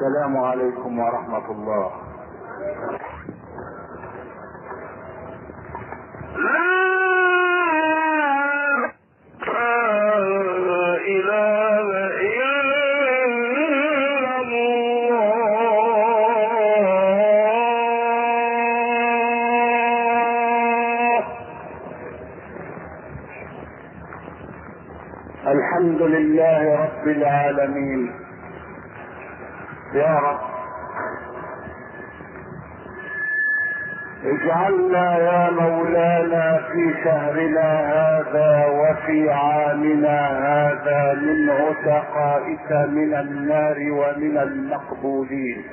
السلام عليكم ورحمة الله. الحمد لله رب العالمين. اجعلنا يا مولانا في شهرنا هذا وفي عامنا هذا من عتقائك من النار ومن المقبولين.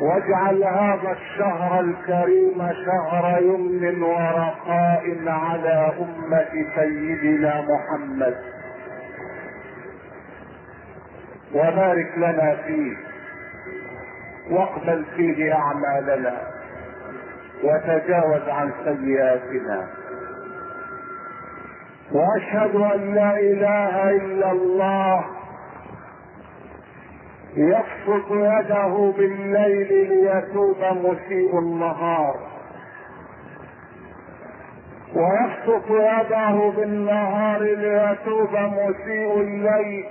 واجعل هذا الشهر الكريم شهر يمن ورخاء على أمة سيدنا محمد. وبارك لنا فيه. واقبل فيه أعمالنا وتجاوز عن سيئاتنا. وأشهد أن لا إله إلا الله يبسط يده بالليل ليتوب مسيء النهار. ويبسط يده بالنهار ليتوب مسيء الليل.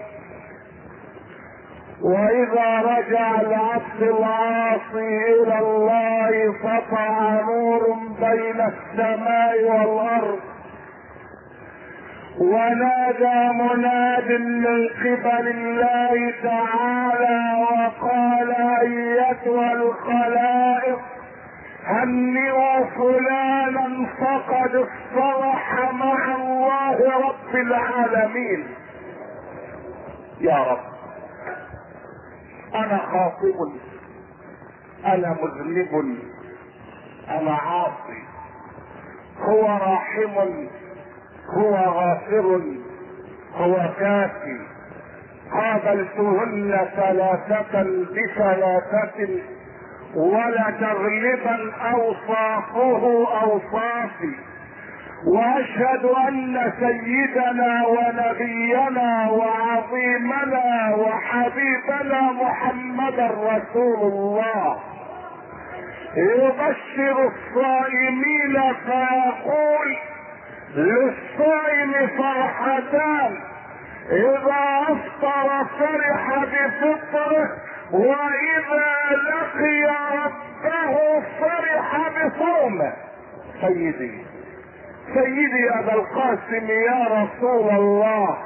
وإذا رجع العبد العاصي إلى الله سطع نور بين السماء والأرض. ونادى مناد من قبل الله تعالى وقال أيتها الخلائق؟ هنئوا فلانا فقد اصطلح مع الله رب العالمين. يا رب. أنا خاطب أنا مذنب. أنا عاصي. هو راحم. هو غافر. هو كافي. قابلتهن ثلاثة بثلاثة ولتغلبا أوصافه أوصافي. وأشهد أن سيدنا ونبينا وعظيمنا وحبيبنا محمدا رسول الله. يبشر الصائمين فيقول للصائم فرحتان. إذا أفطر فرح بفطره وإذا لقي ربه فرح بصومه. سيدي. سيدي أبا القاسم يا رسول الله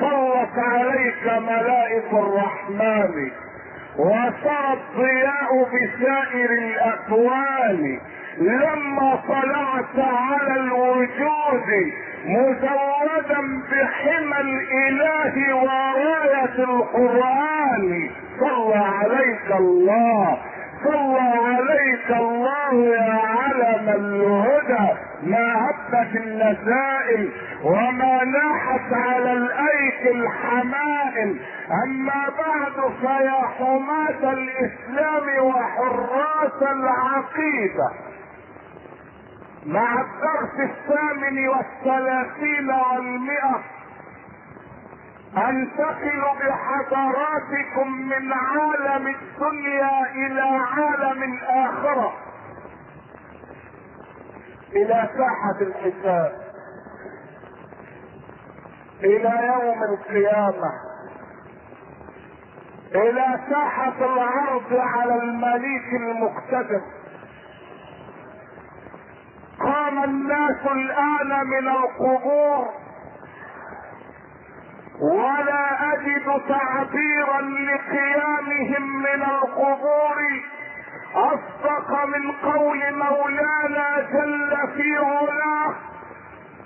صلت عليك ملائكة الرحمن وسرى الضياء بسائر الاكوان لما طلعت على الوجود مزودا بحمى الإله وراية القرآن صلى عليك الله. صلى عليك الله يا علم الهدى ما هبت النسائم وما ناحت على الايك الحمائم أما بعد فيا حماة الإسلام وحراس العقيدة. مع الدرس الثامن والثلاثين والمئة انتقل بحضراتكم من عالم الدنيا إلى عالم الآخرة. إلى ساحة الحساب. إلى يوم القيامة. إلى ساحة العرض على المليك المقتدر. قام الناس الآن من القبور ولا أجد تعبيرا لقيامهم من القبور. أصدق من قول مولانا جل في علاه.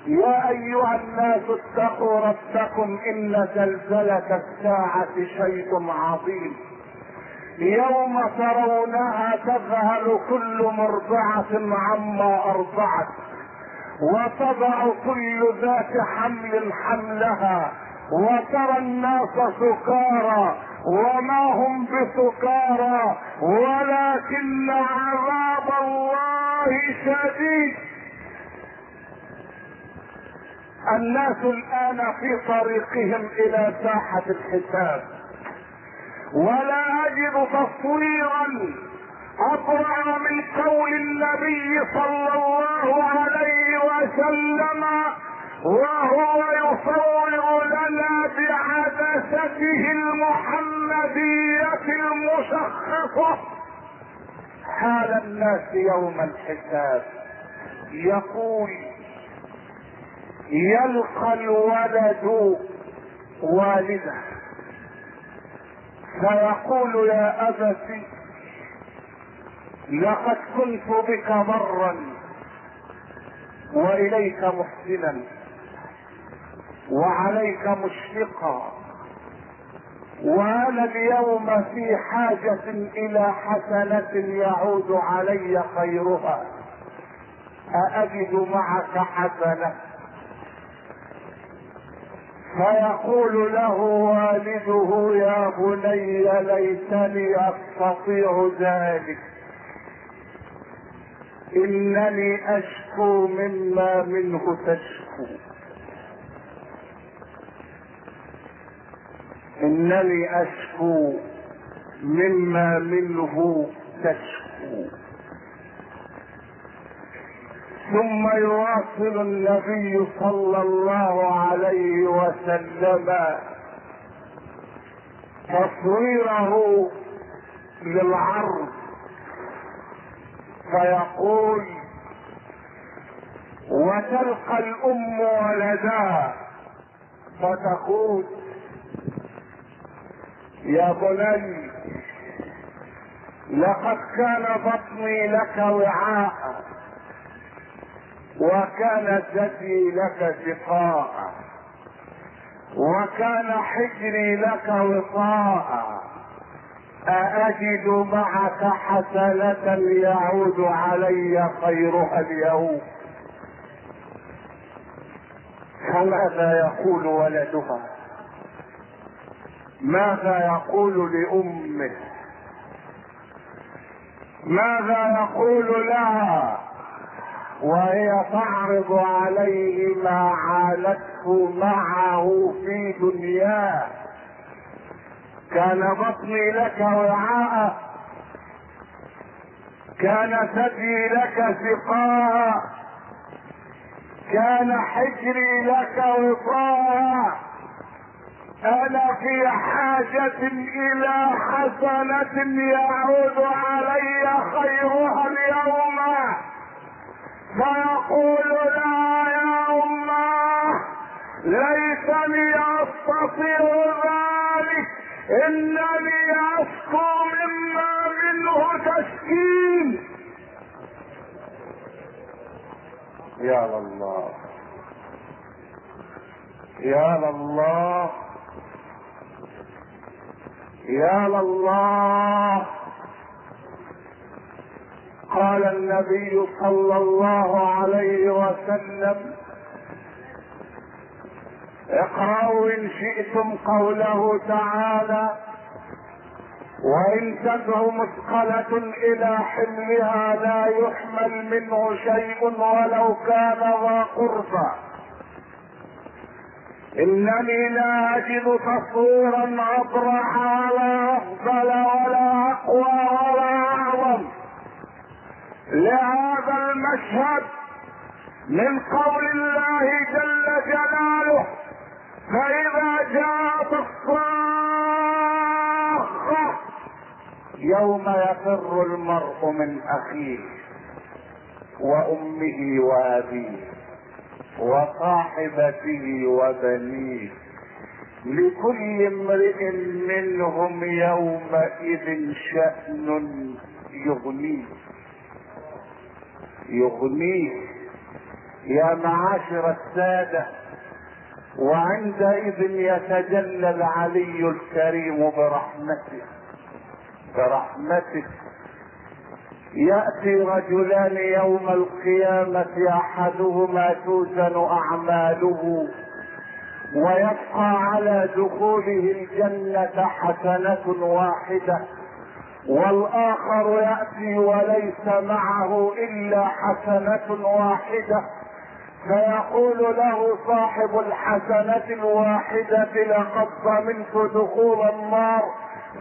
يا أيها الناس اتقوا ربكم إن زلزلة الساعة شيء عظيم. يوم ترونها تذهل كل مرضعة عما أرضعت. وتضع كل ذات حمل حملها. وترى الناس سكارى وما هم بسكارى ولكن عذاب الله شديد. الناس الآن في طريقهم إلى ساحة الحساب. ولا أجد تصويرا اطرع من قول النبي صلى الله عليه وسلم وهو يصور لنا بعدسته المحمدية المشخصة. حال الناس يوم الحساب. يقول يلقى الولد والده. فيقول يا ابت لقد كنت بك برا وإليك محسنا. وعليك مشفقا. وأنا اليوم في حاجة إلى حسنة يعود علي خيرها. أأجد معك حسنة. فيقول له والده يا بني ليتني أستطيع ذلك. إنني أشكو مما منه تشكو. انني أشكو مما منه تشكو. ثم يواصل النبي صلى الله عليه وسلم تصويره للعرض. فيقول وتلقى الأم ولدها فتقول يا بني لقد كان بطني لك وعاء وكان ثدي لك سقاء وكان حجري لك وطاء أأجد معك حسنة يعود علي خيرها اليوم. فماذا يقول ولدها؟ ماذا يقول لأمه؟ ماذا يقول لها؟ وهي تعرض عليه ما عانته معه في دنياه. كان بطني لك وعاء. كان ثدي لك سقاء. كان حجري لك وطاء. أنا في حاجة إلى حسنة يعود علي خيرها اليوم. فيقول لا يا أمة ليتني أستطيع ذلك إنني أشكو مما منه تشكين. يا لله يا لله يا لله. قال النبي صلى الله عليه وسلم اقرأوا إن شئتم قوله تعالى وإن تدعو مثقلة إلى حملها لا يحمل منه شيء ولو كان ذا قربى. انني لا اجد تصويرا اطرح ولا أفضل ولا أقوى ولا أعظم. لهذا المشهد من قول الله جل جلاله فإذا جاءت الصاخة يوم يفر المرء من أخيه وأمه وأبيه. وصاحبته وبنيه. لكل امرئ منهم يومئذ شأن يغنيه. يغنيه. يا معاشر السادة وعندئذ يتجلى العلي الكريم برحمته. برحمته. يأتي رجلان يوم القيامة أحدهما توزن أعماله ويبقى على دخوله الجنة حسنة واحدة والآخر يأتي وليس معه إلا حسنة واحدة. فيقول له صاحب الحسنة الواحدة لقد ضمنت دخول النار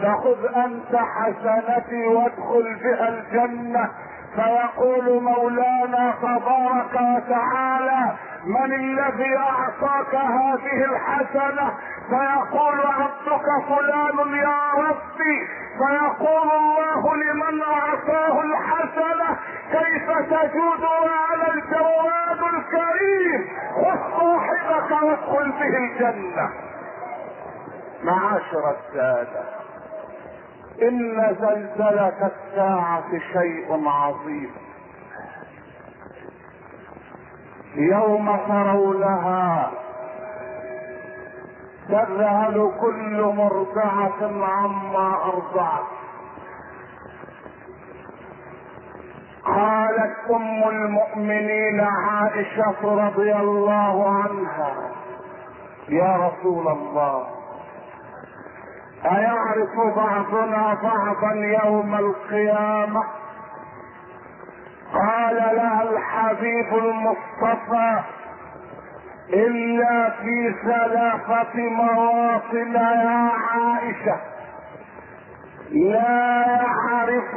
فخذ أنت حسنتي وادخل بها الجنة. فيقول مولانا تبارك وتعالى من الذي أعطاك هذه الحسنة؟ فيقول عبدك فلان يا ربي. فيقول الله لمن أعطاه الحسنة؟ كيف تجود على الجواد الكريم؟ خذ صاحبك وادخل به الجنة. معاشر السادة إن زلزلة الساعة شيء عظيم. يوم ترونها تذهل كل مرضعة عما أرضعت. قالت أم المؤمنين عائشة رضي الله عنها يا رسول الله أيعرف بعضنا بعضا يوم القيامة؟ قال لها الحبيب المصطفى الا في ثلاثة مواطن يا عائشة. لا يعرف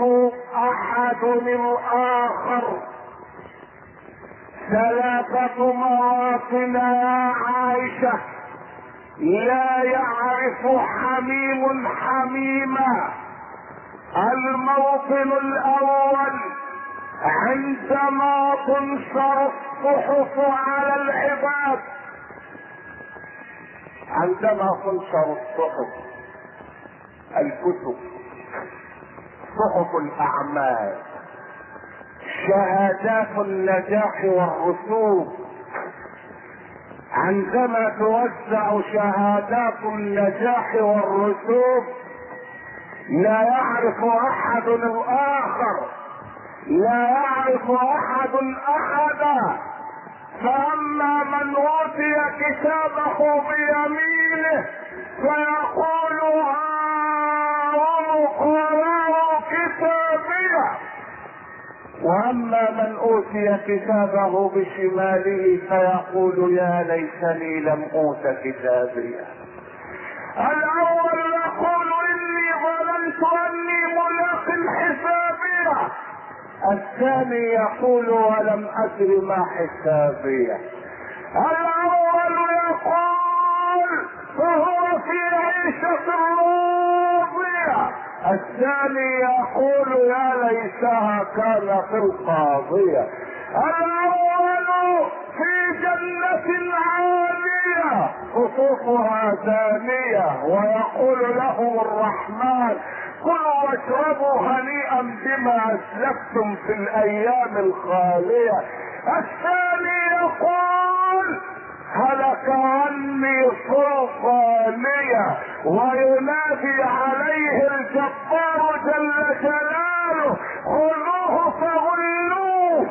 أحد الآخر. ثلاثة مواطن يا عائشة. لا يعرف حميم حميما الموطن الأول عندما تنشر الصحف على العباد. عندما تنشر الصحف الكتب صحف الأعمال شهادات النجاح والرسوب عندما توزع شهادات النجاح والرسوب لا يعرف أحد الآخر لا يعرف أحد أحدا. فأما من أوتي كتابه بيمينه فيقول هاؤم اقرأوا كتابيه وأما من أوتي كتابه بشماله فيقول يا ليتني لم أوت كتابيه الأول يقول إني ظننت أني ملاق حسابيه الثاني يقول ولم أدر ما حسابيه الأول يقول فهو في عيشة راضيه الثاني يقول يا ليتها كانت القاضية. الأول في جنة عالية قطوفها دانية ويقول لهم الرحمن كلوا واشربوا هنيئا بما أسلفتم في الأيام الخالية. الثاني يقول هلك عني سلطانية وينادي عليه الجبار جل جلاله خذوه فغلوه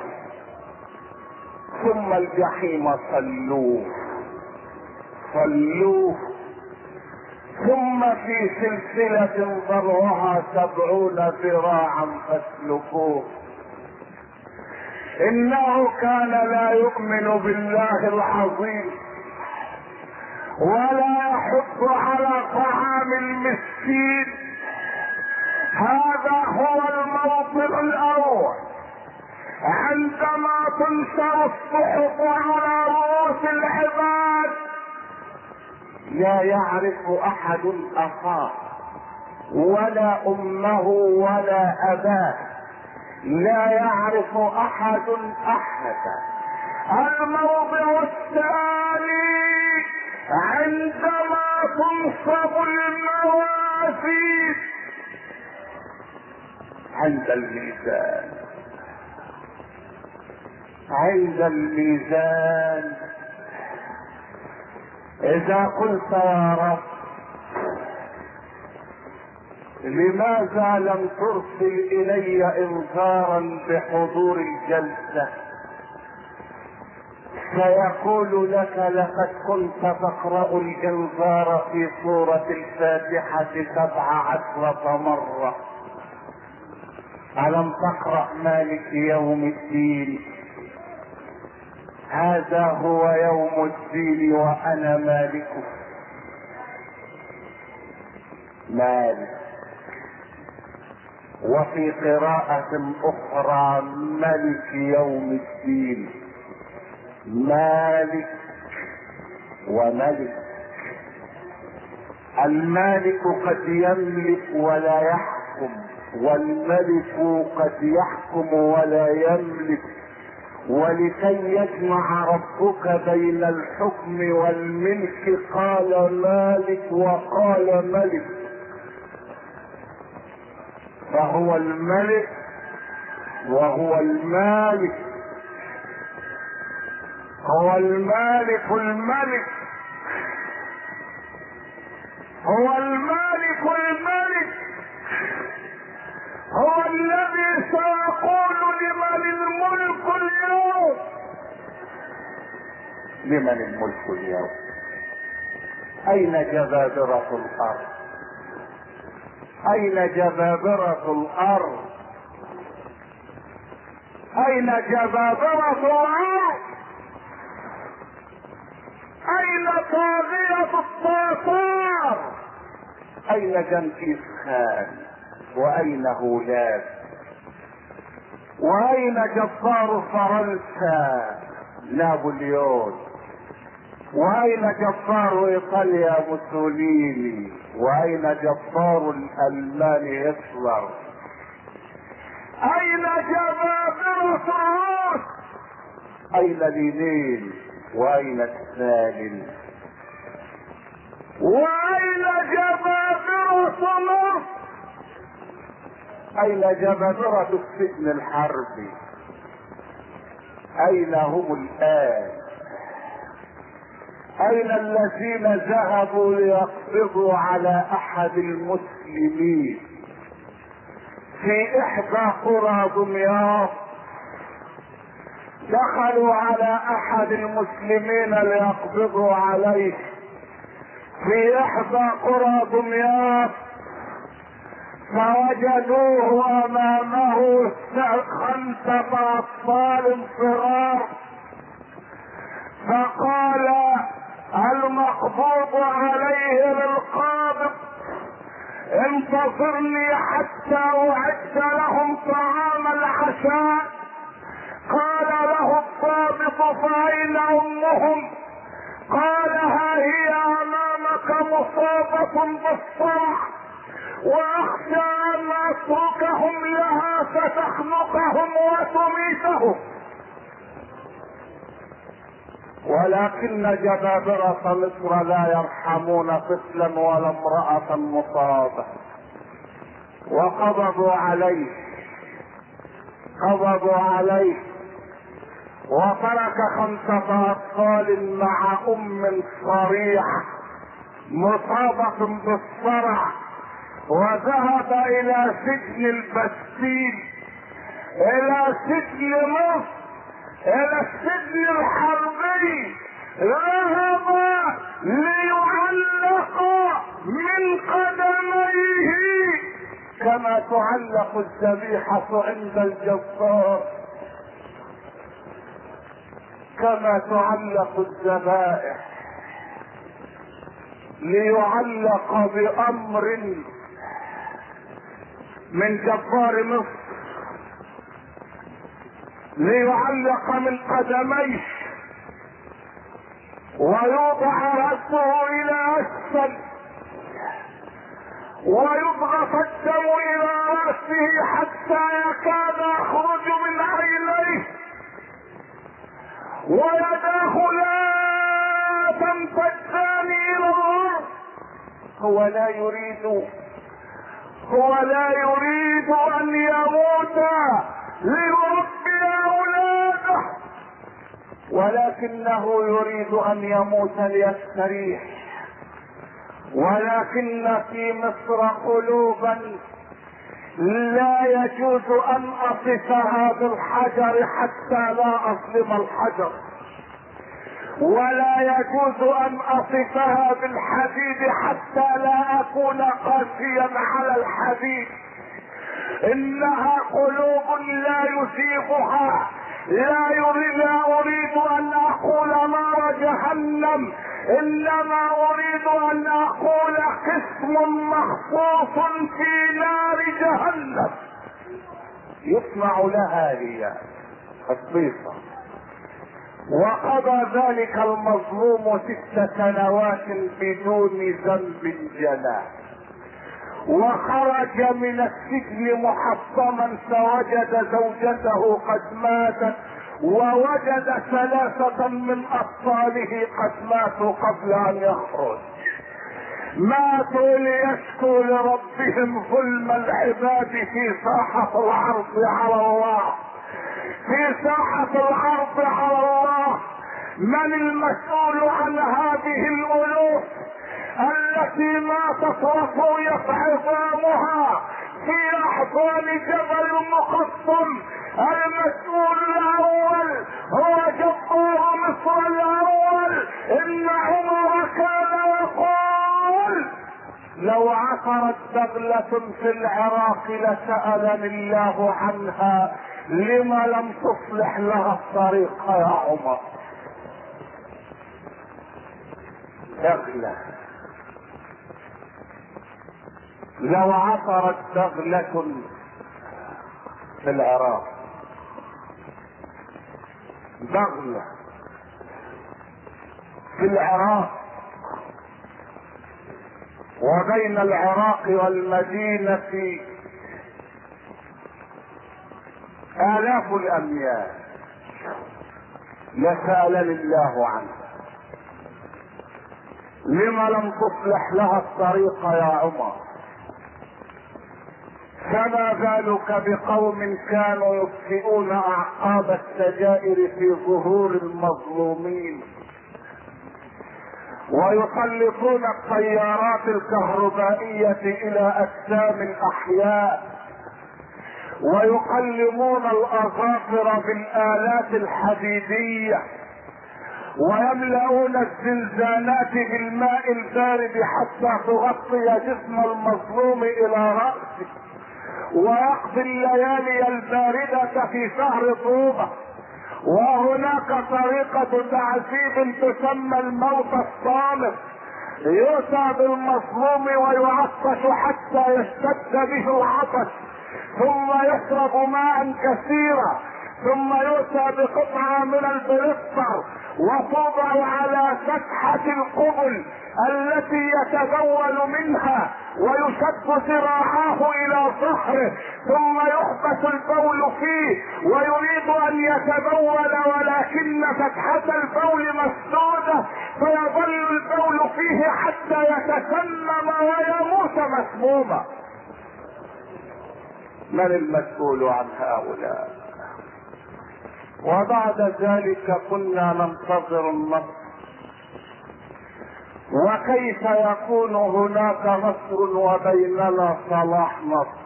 ثم الجحيم صلوه صلوه. ثم في سلسلة ضرعها سبعون ذراعا فاسلكوه. إنه كان لا يؤمن بالله العظيم ولا يحض على طعام المسكين. هذا هو الموطن الأول. عندما تنشر الصحف على رؤوس العباد لا يعرف أحد اخاه ولا أمه ولا أباه. لا يعرف أحد احدا الموضع الثاني عندما تنصب الموازين عند الميزان. عند الميزان. إذا قلت يا رب لماذا لم ترسل إلي إنذارا بحضور الجلسة؟ فيقول لك لقد كنت تقرأ الإنذار في سورة الفاتحة سبع عشرة مرة. ألم تقرأ مالك يوم الدين؟ هذا هو يوم الدين وأنا مالكه. مالك. وفي قراءة أخرى ملك يوم الدين. مالك وملك. المالك قد يملك ولا يحكم والملك قد يحكم ولا يملك. ولكي يجمع ربك بين الحكم والملك قال مالك وقال ملك. فهو الملك وهو المالك. هو المالك الملك. هو المالك الملك. هو الذي سيقول لمن الملك اليوم. لمن الملك اليوم. أين جبابرة الأرض؟ أين جبابرة الأرض؟ أين جبابرة الأرض؟ أين طاغية الطاطار أين جنكيز خان وأين هولاد وأين جبار فرنسا؟ نابليون وأين جبار إيطاليا موسوليني؟ وأين جبار الألمان هتلر؟ أين جبابرة الروس أين لينين؟ وأين ستالين وأين جبابرة مصر أين جبابرة السجن الحربي أين هم الآن؟ أين الذين ذهبوا ليقبضوا على أحد المسلمين؟ في إحدى قرى دمياط. دخلوا على أحد المسلمين ليقبضوا عليه. في إحدى قرى دمياط. فوجدوه أمامه خمسة أطفال صغار. فقال المقبوض عليه للقابض انتظرني حتى أعد لهم طعام العشاء. قال له الضابط فأين أمهم؟ قال ها هي أمامك مصابة بالصرع. وأخشى أن أتركهم لها فتخنقهم وتميتهم. ولكن جبابرة مصر لا يرحمون طفلا ولا امرأة مصابة. وقبضوا عليه قبضوا عليه. وترك خمسة أطفال مع أم صريحة مصابة بالصرع وذهب إلى سجن البستيل إلى سجن مصر. إلى السجن الحربي ذهب ليعلق من قدميه كما تعلق الذبيحة عند الجبار. كما تعلق الذبائح ليعلق بأمر من جبار مصر. ليعلق من قدميه. ويوضع رأسه إلى أسفل. ويضغط الدم إلى رأسه حتى يكاد يخرج من عينيه. ويداه لا تمتدان الأرض هو لا يريد هو لا يريد أن يموت. ليربي أولاده ولكنه يريد أن يموت ليستريح ولكن في مصر قلوبا لا يجوز أن اصفها بالحجر حتى لا أظلم الحجر ولا يجوز أن اصفها بالحديد حتى لا أكون قاسيا على الحديد. إنها قلوب لا يصيبها لا يريد أريد أن أقول نار جهنم إنما أريد أن أقول قسم مخصوص في نار جهنم. يسمع لها هي خصيصة وقضى ذلك المظلوم ست سنوات بدون ذنب جناه وخرج من السجن محطما فوجد زوجته قد ماتت ووجد ثلاثة من أطفاله قد ماتوا قبل أن يخرج. ماتوا ليشكوا لربهم ظلم العباد في ساحة العرض على الله. في ساحة العرض على الله. من المسؤول عن هذه الألوف؟ التي ماتت وطويت عظامها في أحضان جبل مقطم. المسؤول الأول هو جبار مصر الأول. إن عمر كان يقول لو عثرت بغلة في العراق لسألني الله عنها لما لم تصلح لها الطريق يا عمر؟ بغلة. لو عثرت بغلة في العراق. بغلة. في العراق. وبين العراق والمدينة آلاف الأميال. لسألني الله عنها لما لم تصلح لها الطريق يا عمر؟ فما بالك بقوم كانوا يطفئون أعقاب السجائر في ظهور المظلومين؟ ويسلطون الطيارات الكهربائية إلى أجسام الأحياء. ويقلمون الأظافر بالالات الحديدية. ويملؤون الزنزانات بالماء البارد حتى تغطي جسم المظلوم إلى رأسه. ويقضي الليالي الباردة في شهر طوبة. وهناك طريقة تعذيب تسمى الموت الصامت. يؤتى بالمظلوم ويعطش حتى يشتد به العطش. ثم يشرب ماء كثيرا. ثم يؤتى بقطعة من البلستر وتوضع على فتحة القبل التي يتبول منها ويشد ذراعاه إلى ظهره ثم يحبس البول فيه ويريد أن يتبول ولكن فتحة البول مسدودة فيظل البول فيه حتى يتسمم ويموت مسموما. من المسؤول عن هؤلاء؟ وبعد ذلك كنا ننتظر النصر. وكيف يكون هناك نصر وبيننا صلاح نصر؟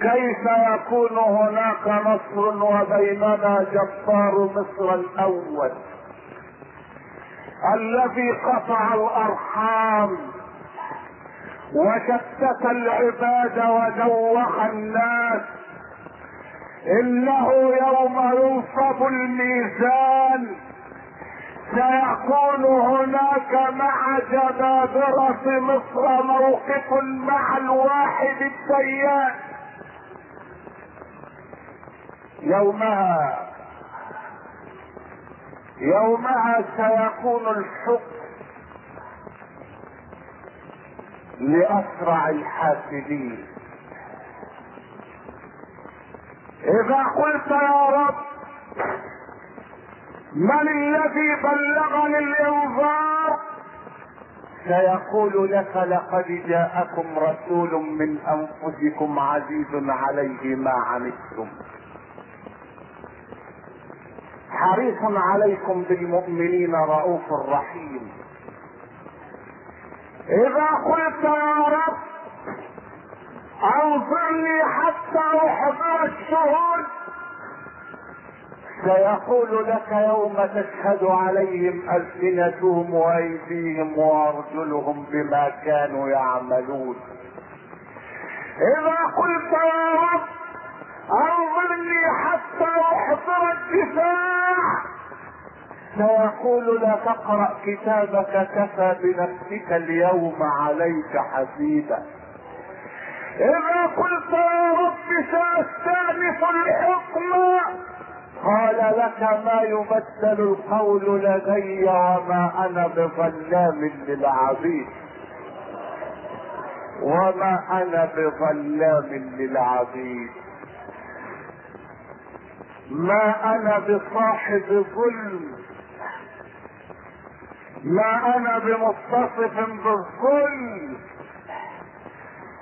كيف يكون هناك نصر وبيننا جبار مصر الأول؟ الذي قطع الأرحام وشتت العباد ودوخ الناس إنه يوم ينصب الميزان. سيكون هناك مع جبابرة مصر موقف مع الواحد الديان. يومها يومها سيكون الحكم لأسرع الحاسدين. إذا قلت يا رب من الذي بلغني الانذار سيقول لك لقد جاءكم رسول من أنفسكم عزيز عليه ما عنتم. حريص عليكم بالمؤمنين رؤوف رحيم. إذا قلت يا رب أنصرني حتى أحضر الشهود. سيقول لك يوم تشهد عليهم ألسنتهم وأيديهم وأرجلهم بما كانوا يعملون. إذا قلت يا رب أنظرني حتى أحضر الدفاع. سيقول لا تقرأ كتابك كفى بنفسك اليوم عليك حسيبا. إذا قلت يا رب سأستأنف الحكم. قال لك ما يبدل القول لدي وما أنا بظلام للعبيد. وما أنا بظلام للعبيد. ما أنا بصاحب ظلم ما أنا بمتصف بالظلم.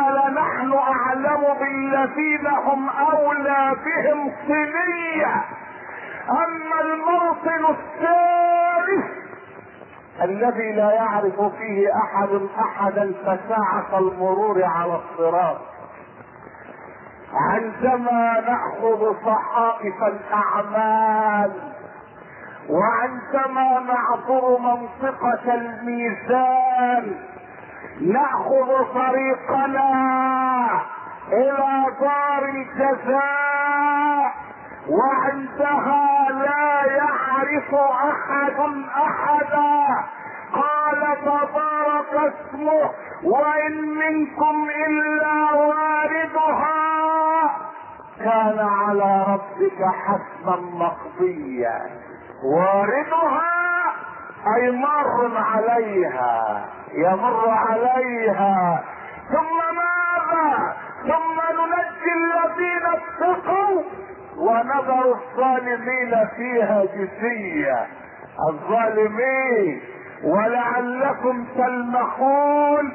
لنحن أعلم بالذين هم أولى بهم صليا أما الموطن الثالث الذي لا يعرف فيه أحد احدا فساعة المرور على الصراط. عندما نأخذ صحائف الأعمال وعندما نعبر منطقة الميزان نأخذ طريقنا إلى دار الجزاء وعندها لا يعرف أحد أحدا. قال تبارك اسمه وإن منكم إلا واردها. كان على ربك حتما مقضيا. واردها أي مر عليها يمر عليها. ثم ماذا ثم ننجي الذين اتقوا ونذر الظالمين فيها جثيا الظالمين ولعلكم تلمحون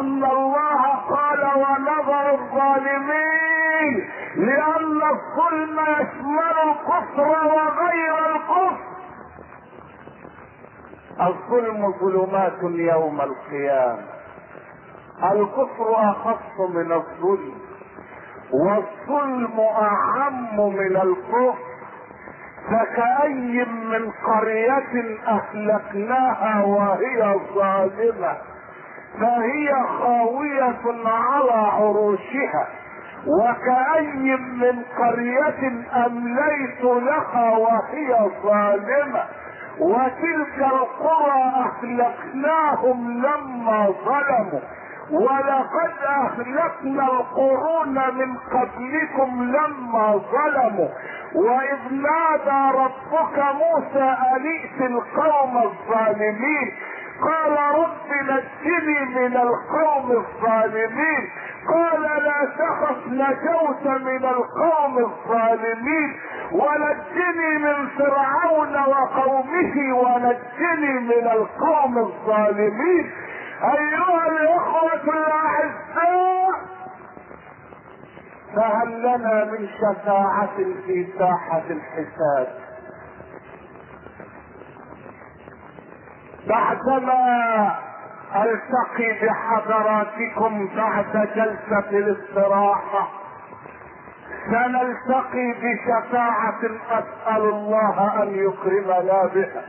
أن الله قال ونظر الظالمين لأن الظلم يشمل الكفر وغير الكفر. الظلم ظلمات يوم القيامة. الكفر أخص من الظلم والظلم أعم من الكفر. فكأي من قرية أهلكناها وهي ظالمة فهي خاوية على عروشها. وكأي من قرية أمليت لها وهي ظالمة وتلك القرى أهلكناهم لما ظلموا. ولقد اهلكنا القرون من قبلكم لما ظلموا. وإذ نادى ربك موسى ان القوم الظالمين؟ قال رب نجني من القوم الظالمين. قال لا تخف نجوت من القوم الظالمين. ونجني من فرعون وقومه ونجني من القوم الظالمين. أيها الإخوة الأعزاء فهل لنا من شفاعة في ساحة الحساب؟ بعدما ألتقي بحضراتكم بعد جلسة الاستراحة سنلتقي بشفاعة اسأل الله أن يكرمنا بها.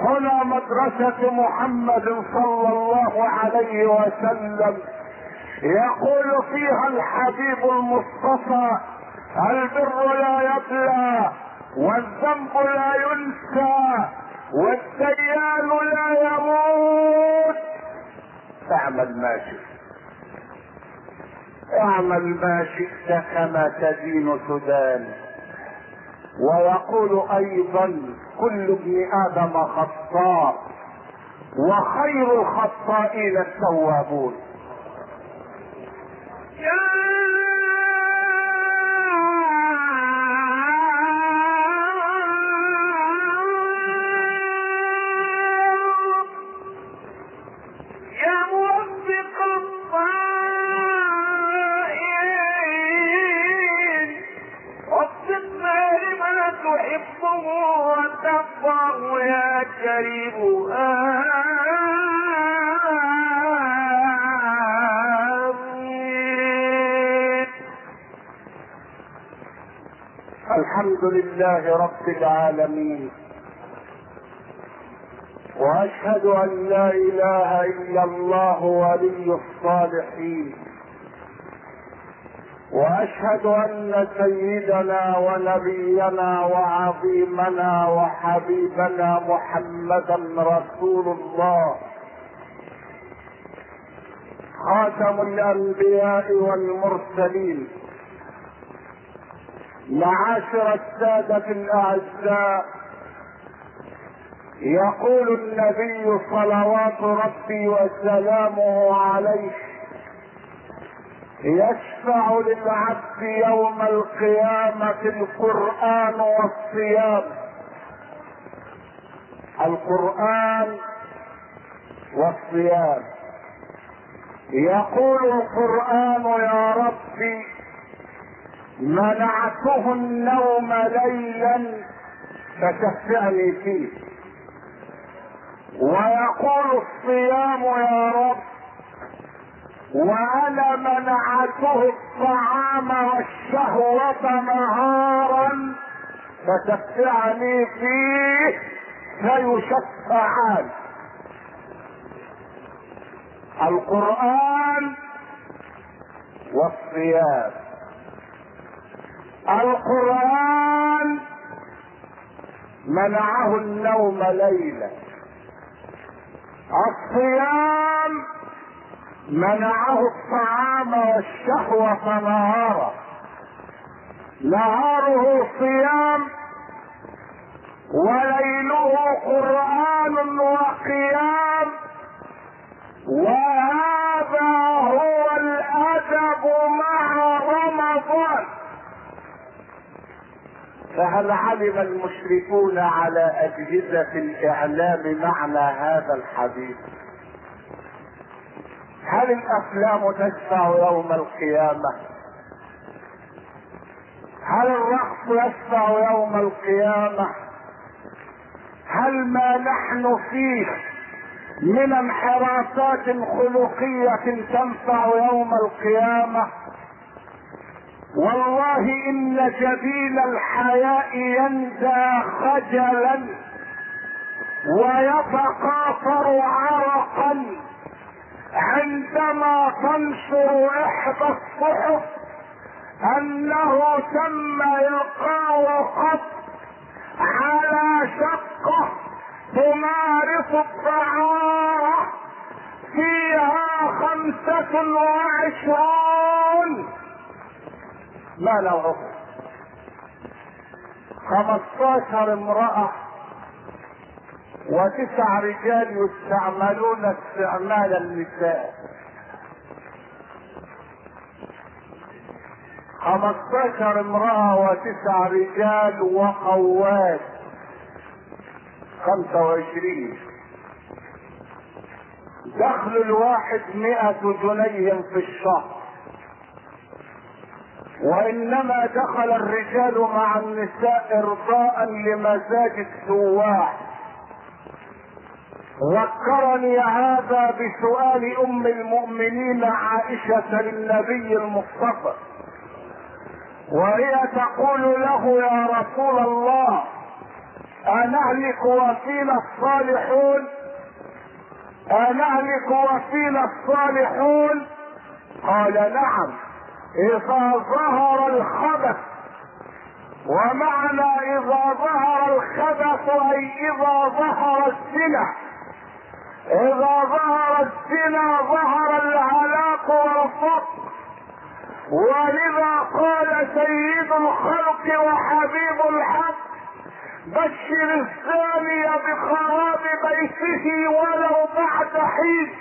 هنا مدرسة محمد صلى الله عليه وسلم يقول فيها الحبيب المصطفى البر لا يبلى والذنب لا ينسى والديان لا يموت. اعمل ما شئت. اعمل ما شئت كما تدين تدان ويقول أيضا كل ابن آدم خطاء وخير الخطائين التوابون الحمد لله رب العالمين. وأشهد أن لا إله إلا الله ولي الصالحين. وأشهد أن سيدنا ونبينا وعظيمنا وحبيبنا محمدا رسول الله. خاتم الأنبياء والمرسلين. معاشر السادة الأعزاء. يقول النبي صلوات ربي وسلامه عليه يشفع للعبد يوم القيامة القرآن والصيام. القرآن والصيام. يقول القرآن يا ربي منعته النوم ليلا فشفعني فيه. ويقول الصيام يا رب وأنا منعته الطعام والشهوة نهارا فشفعني فيه فيشفعان. القرآن والصيام. القرآن منعه النوم ليلا. الصيام منعه الطعام والشهوة نهارا نهاره صيام وليله قرآن وقيام. وهذا هو الأدب مع رمضان. فهل علم المشركون على أجهزة الإعلام معنى هذا الحديث؟ هل الأفلام تشفع يوم القيامة؟ هل الرقص يشفع يوم القيامة؟ هل ما نحن فيه من انحرافات خلقية تنفع يوم القيامة؟ والله إن جبين الحياء يندى خجلا ويتقاطر عرقا عندما تنشر إحدى الصحف أنه تم القاء خط على شقة تمارس الطعام فيها خمسة وعشرون. ما نوعه خمسطاشر امرأة وتسع رجال يستعملون استعمال النساء خمسطاشر امرأة وتسع رجال وقوات خمسة وعشرين. دخل الواحد مئة جنيه في الشهر. وإنما دخل الرجال مع النساء إرضاء لمزاج السواح ذكرني هذا بسؤال أم المؤمنين عائشة للنبي المصطفى. وهي تقول له يا رسول الله أنهلك وفينا الصالحون؟ أنهلك وفينا الصالحون؟ قال نعم إذا ظهر الخبث. ومعنى إذا ظهر الخبث أي إذا ظهر الزنا. إذا ظهر الزنا ظهر الهلاك والفقر. ولذا قال سيد الخلق وحبيب الحق بشر الثاني بخراب بيته ولو بعد حين.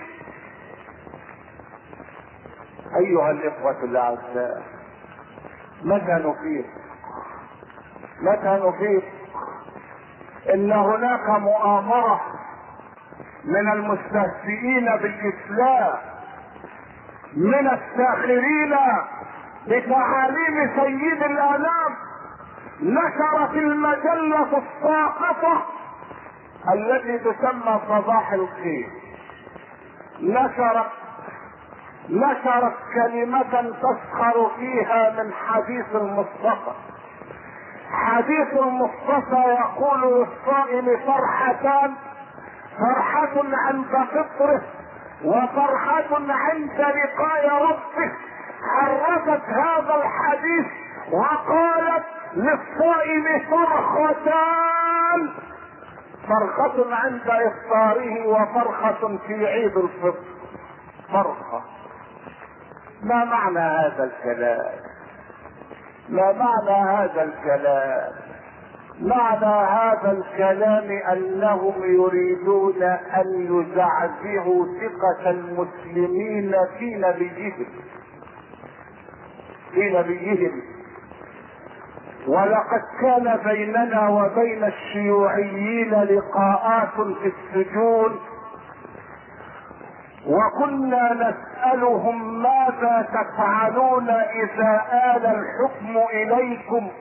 أيها الإخوة الأعزاء متى نفيق متى نفيق إن هناك مؤامرة من المستهزئين بالإسلام من الساخرين بتعاليم سيد الأنام نشرت المجلة الساقطة التي تسمى صباح الخير. نشرت نشرت كلمة تسخر فيها من حديث المصطفى. حديث المصطفى يقول للصائم فرحتان فرحة عند فطره وفرحة عند لقاء ربه. عرفت هذا الحديث وقالت للصائم فرحتان فرحة عند إفطاره وفرحة في عيد الفطر. فرحة. ما معنى هذا الكلام؟ ما معنى هذا الكلام؟ معنى هذا الكلام أنهم يريدون أن يزعزعوا ثقة المسلمين في نبيهم؟ في نبيهم. ولقد كان بيننا وبين الشيوعيين لقاءات في السجون وكنا نسألهم ماذا تفعلون إذا آل الحكم إليكم؟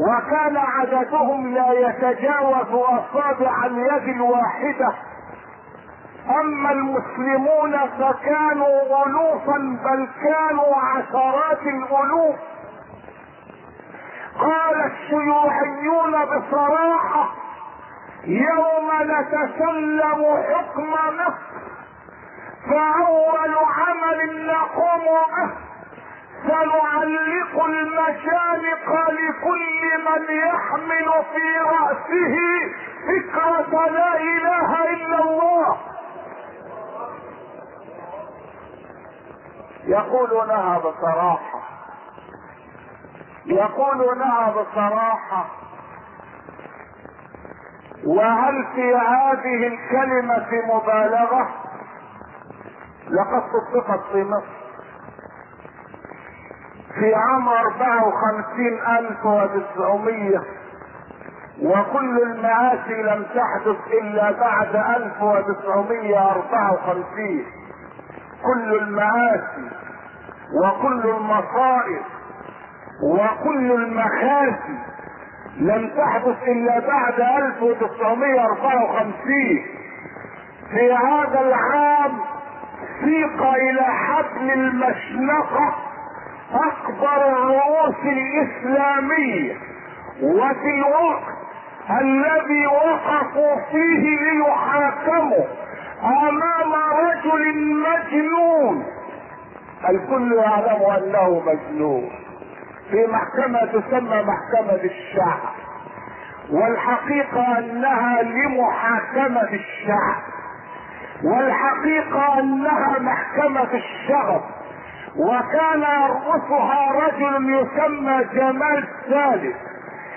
وكان عددهم لا يتجاوز أصابع اليد الواحدة. أما المسلمون فكانوا ألوفا بل كانوا عشرات الألوف. قال الشيوعيون بصراحة يوم نتسلم حكم مصر فأول عمل نقوم به سنعلق المشانق لكل من يحمل في رأسه فكرة لا إله إلا الله. يقولونها بصراحة. يقولونها بصراحة. وهل في هذه الكلمة مبالغة؟ لقد صدقت في مصر. في عام اربعة وخمسين ألف وتسعمية وكل المآسي لم تحدث إلا بعد ألف وتسعمية أربعة وخمسين. كل المآسي وكل المصائب وكل المخاسي لم تحدث إلا بعد 1954 في هذا العام سيق إلى حبل المشنقة أكبر الرؤوس الإسلامية وفي الوقت الذي وقفوا فيه ليحاكموا أمام رجل مجنون. الكل يعلم أنه مجنون. في محكمة تسمى محكمة الشعب والحقيقة أنها لمحاكمة الشعب والحقيقة أنها محكمة الشغب. وكان يرقصها رجل يسمى جمال ثالث.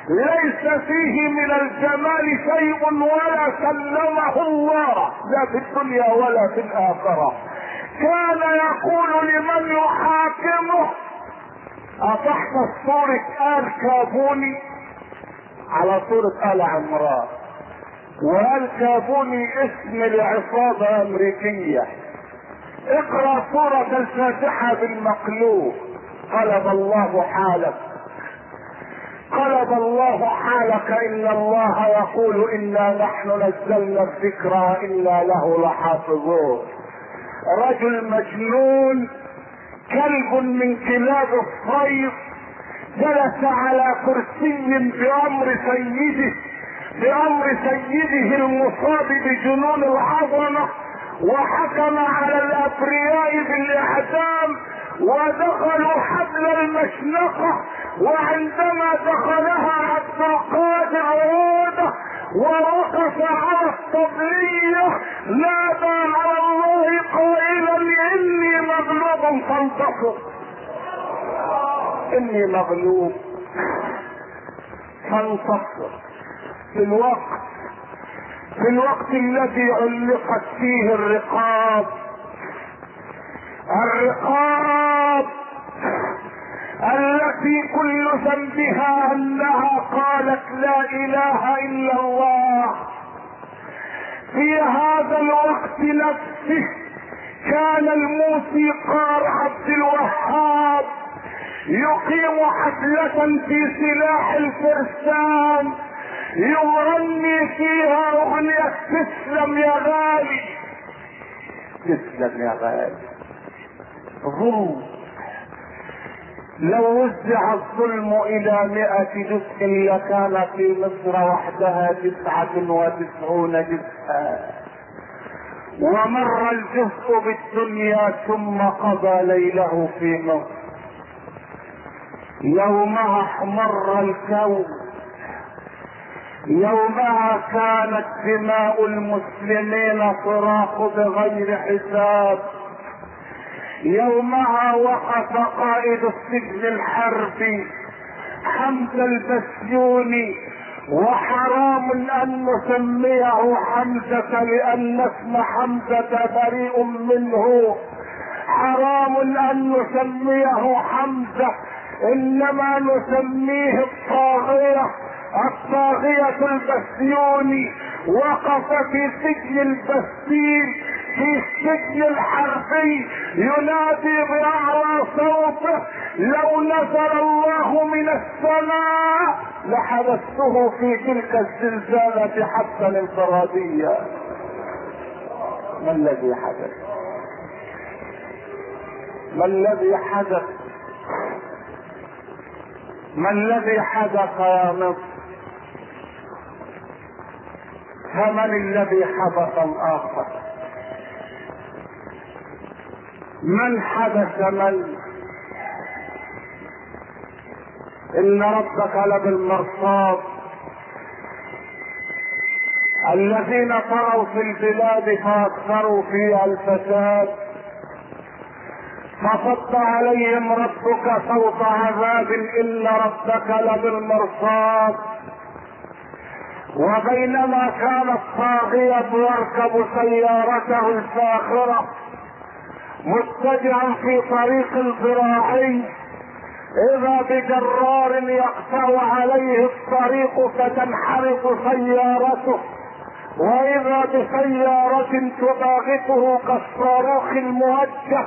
ليس فيه من الجمال شيء ولا سلمه الله. لا في الدنيا ولا في الآخرة. كان يقول لمن يحاكمه اصحت صورة آل كابوني؟ على صورة آل عمران. وآل كابوني اسم لعصابة أمريكية؟ اقرأ سورة الفاتحة بالمقلوب. قلب الله حالك. قلب الله حالك ان الله يقول إنا نحن نزلنا الذكر وإنا له لحافظون. رجل مجنون كلب من كلاب الصيف جلس على كرسي بأمر سيده بأمر سيده المصاب بجنون العظمة. وحكم على الأبرياء بالاعدام ودخلوا حبل المشنقة وعندما دخلها عبد القادر عودة ووقف على الطبلية نادى على الله قائلا إني مغلوب فانتصر إني مغلوب فانتصر في الوقت في الوقت الذي علقت فيه الرقاب. الرقاب التي كل ذنبها أنها قالت لا إله إلا الله. في هذا الوقت نفسه كان الموسيقار عبد الوهاب يقيم حفلة في سلاح الفرسان. يغني فيها أغنية تسلم يا غالي. تسلم يا غالي. ظلم لو وزع الظلم إلى مئة جزء لكان في مصر وحدها تسعة وتسعون جزءا. ومر الجزء بالدنيا ثم قضى ليله في مصر يومها احمر الكون. يومها كانت دماء المسلمين صراخ بغير حساب. يومها وقف قائد السجن الحربي حمزه البسيوني وحرام أن نسميه حمزة لأن اسم حمزة بريء منه. حرام أن نسميه حمزة إنما نسميه الطاغية. الطاغية البسيوني وقف في سجن البسيل في السجن الحربي ينادي بأعلى صوته لو نزل الله من السماء لحبسته في تلك الزلزالة حتى الانفرادية. ما الذي حدث؟ ما الذي حدث؟ ما الذي حدث يا مصر فمن الذي حدث الآخر؟ من حدث من؟ إن ربك لبالمرصاد. الذين طغوا في البلاد فأكثروا فيها الفساد. فصد عليهم ربك صوت عذاب إن ربك لبالمرصاد. وبينما كان الطاغية يركب سيارته الفاخرة متجعا في طريق الزراعي إذا بجرار يقطع عليه الطريق فتنحرف سيارته. وإذا بسيارة تباغته كالصاروخ الموجه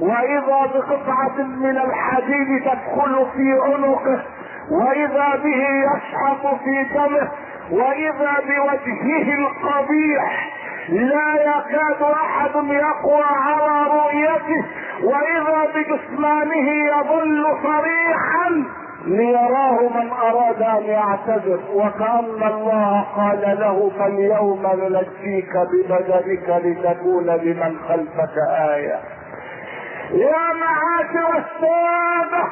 وإذا بقطعة من الحديد تدخل في عنقه وإذا به يشحط في دمه وإذا بوجهه القبيح لا يكاد أحد يقوى على رؤيته وإذا بجسمانه يظل صريحا ليراه من أراد أن يعتذر. وكأن الله قال له فاليوم ننجيك ببدنك لتكون لمن خلفك آية. يا معاشر السادة!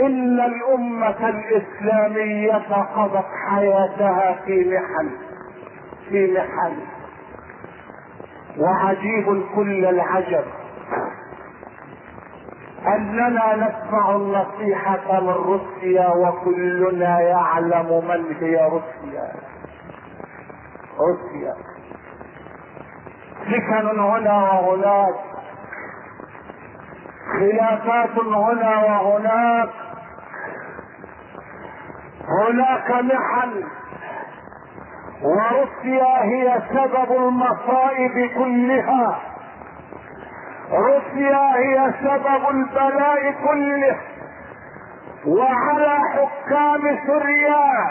إن الأمة الإسلامية قضت حياتها في محن في محن وعجيب كل العجب أننا نسمع النصيحة من روسيا وكلنا يعلم من هي روسيا. روسيا. فتن هنا وهناك. خلافات هنا وهناك. هناك محن وروسيا هي سبب المصائب كلها. روسيا هي سبب البلاء كله. وعلى حكام سوريا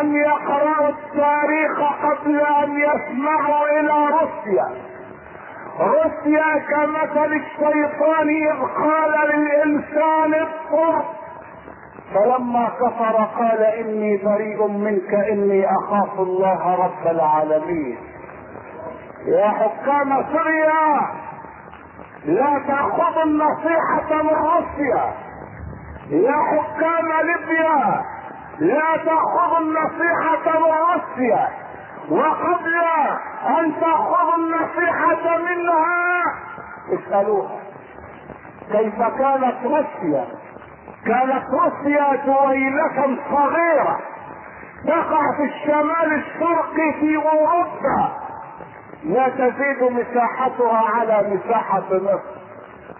أن يقرأوا التاريخ قبل أن يسمعوا إلى روسيا. روسيا كمثل الشيطان إذ قال للإنسان اكفر فلما كفر قال إني بريء منك إني أخاف الله رب العالمين. يا حكام سوريا لا تاخذوا النصيحة من روسيا يا حكام ليبيا لا تاخذوا النصيحة من روسيا وقبل أن تاخذوا النصيحة منها اسألوها كيف كانت روسيا كانت روسيا دويلة صغيرة. تقع في الشمال الشرقي في أوروبا. لا تزيد مساحتها على مساحة مصر.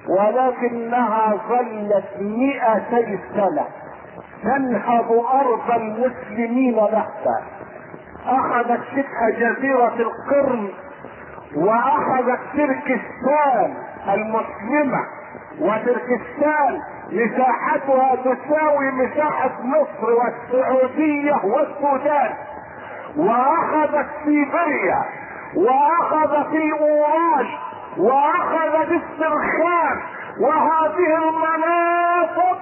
ولكنها ظلت مئتي سنة. تنهب أرض المسلمين نهبا أخذت شبه جزيرة القرم وأخذت تركستان المسلمة. وتركستان مساحتها تساوي مساحة مصر والسعودية والسودان. وأخذت سيبيريا واخذت الاوراش واخذت السرخان وهذه المناطق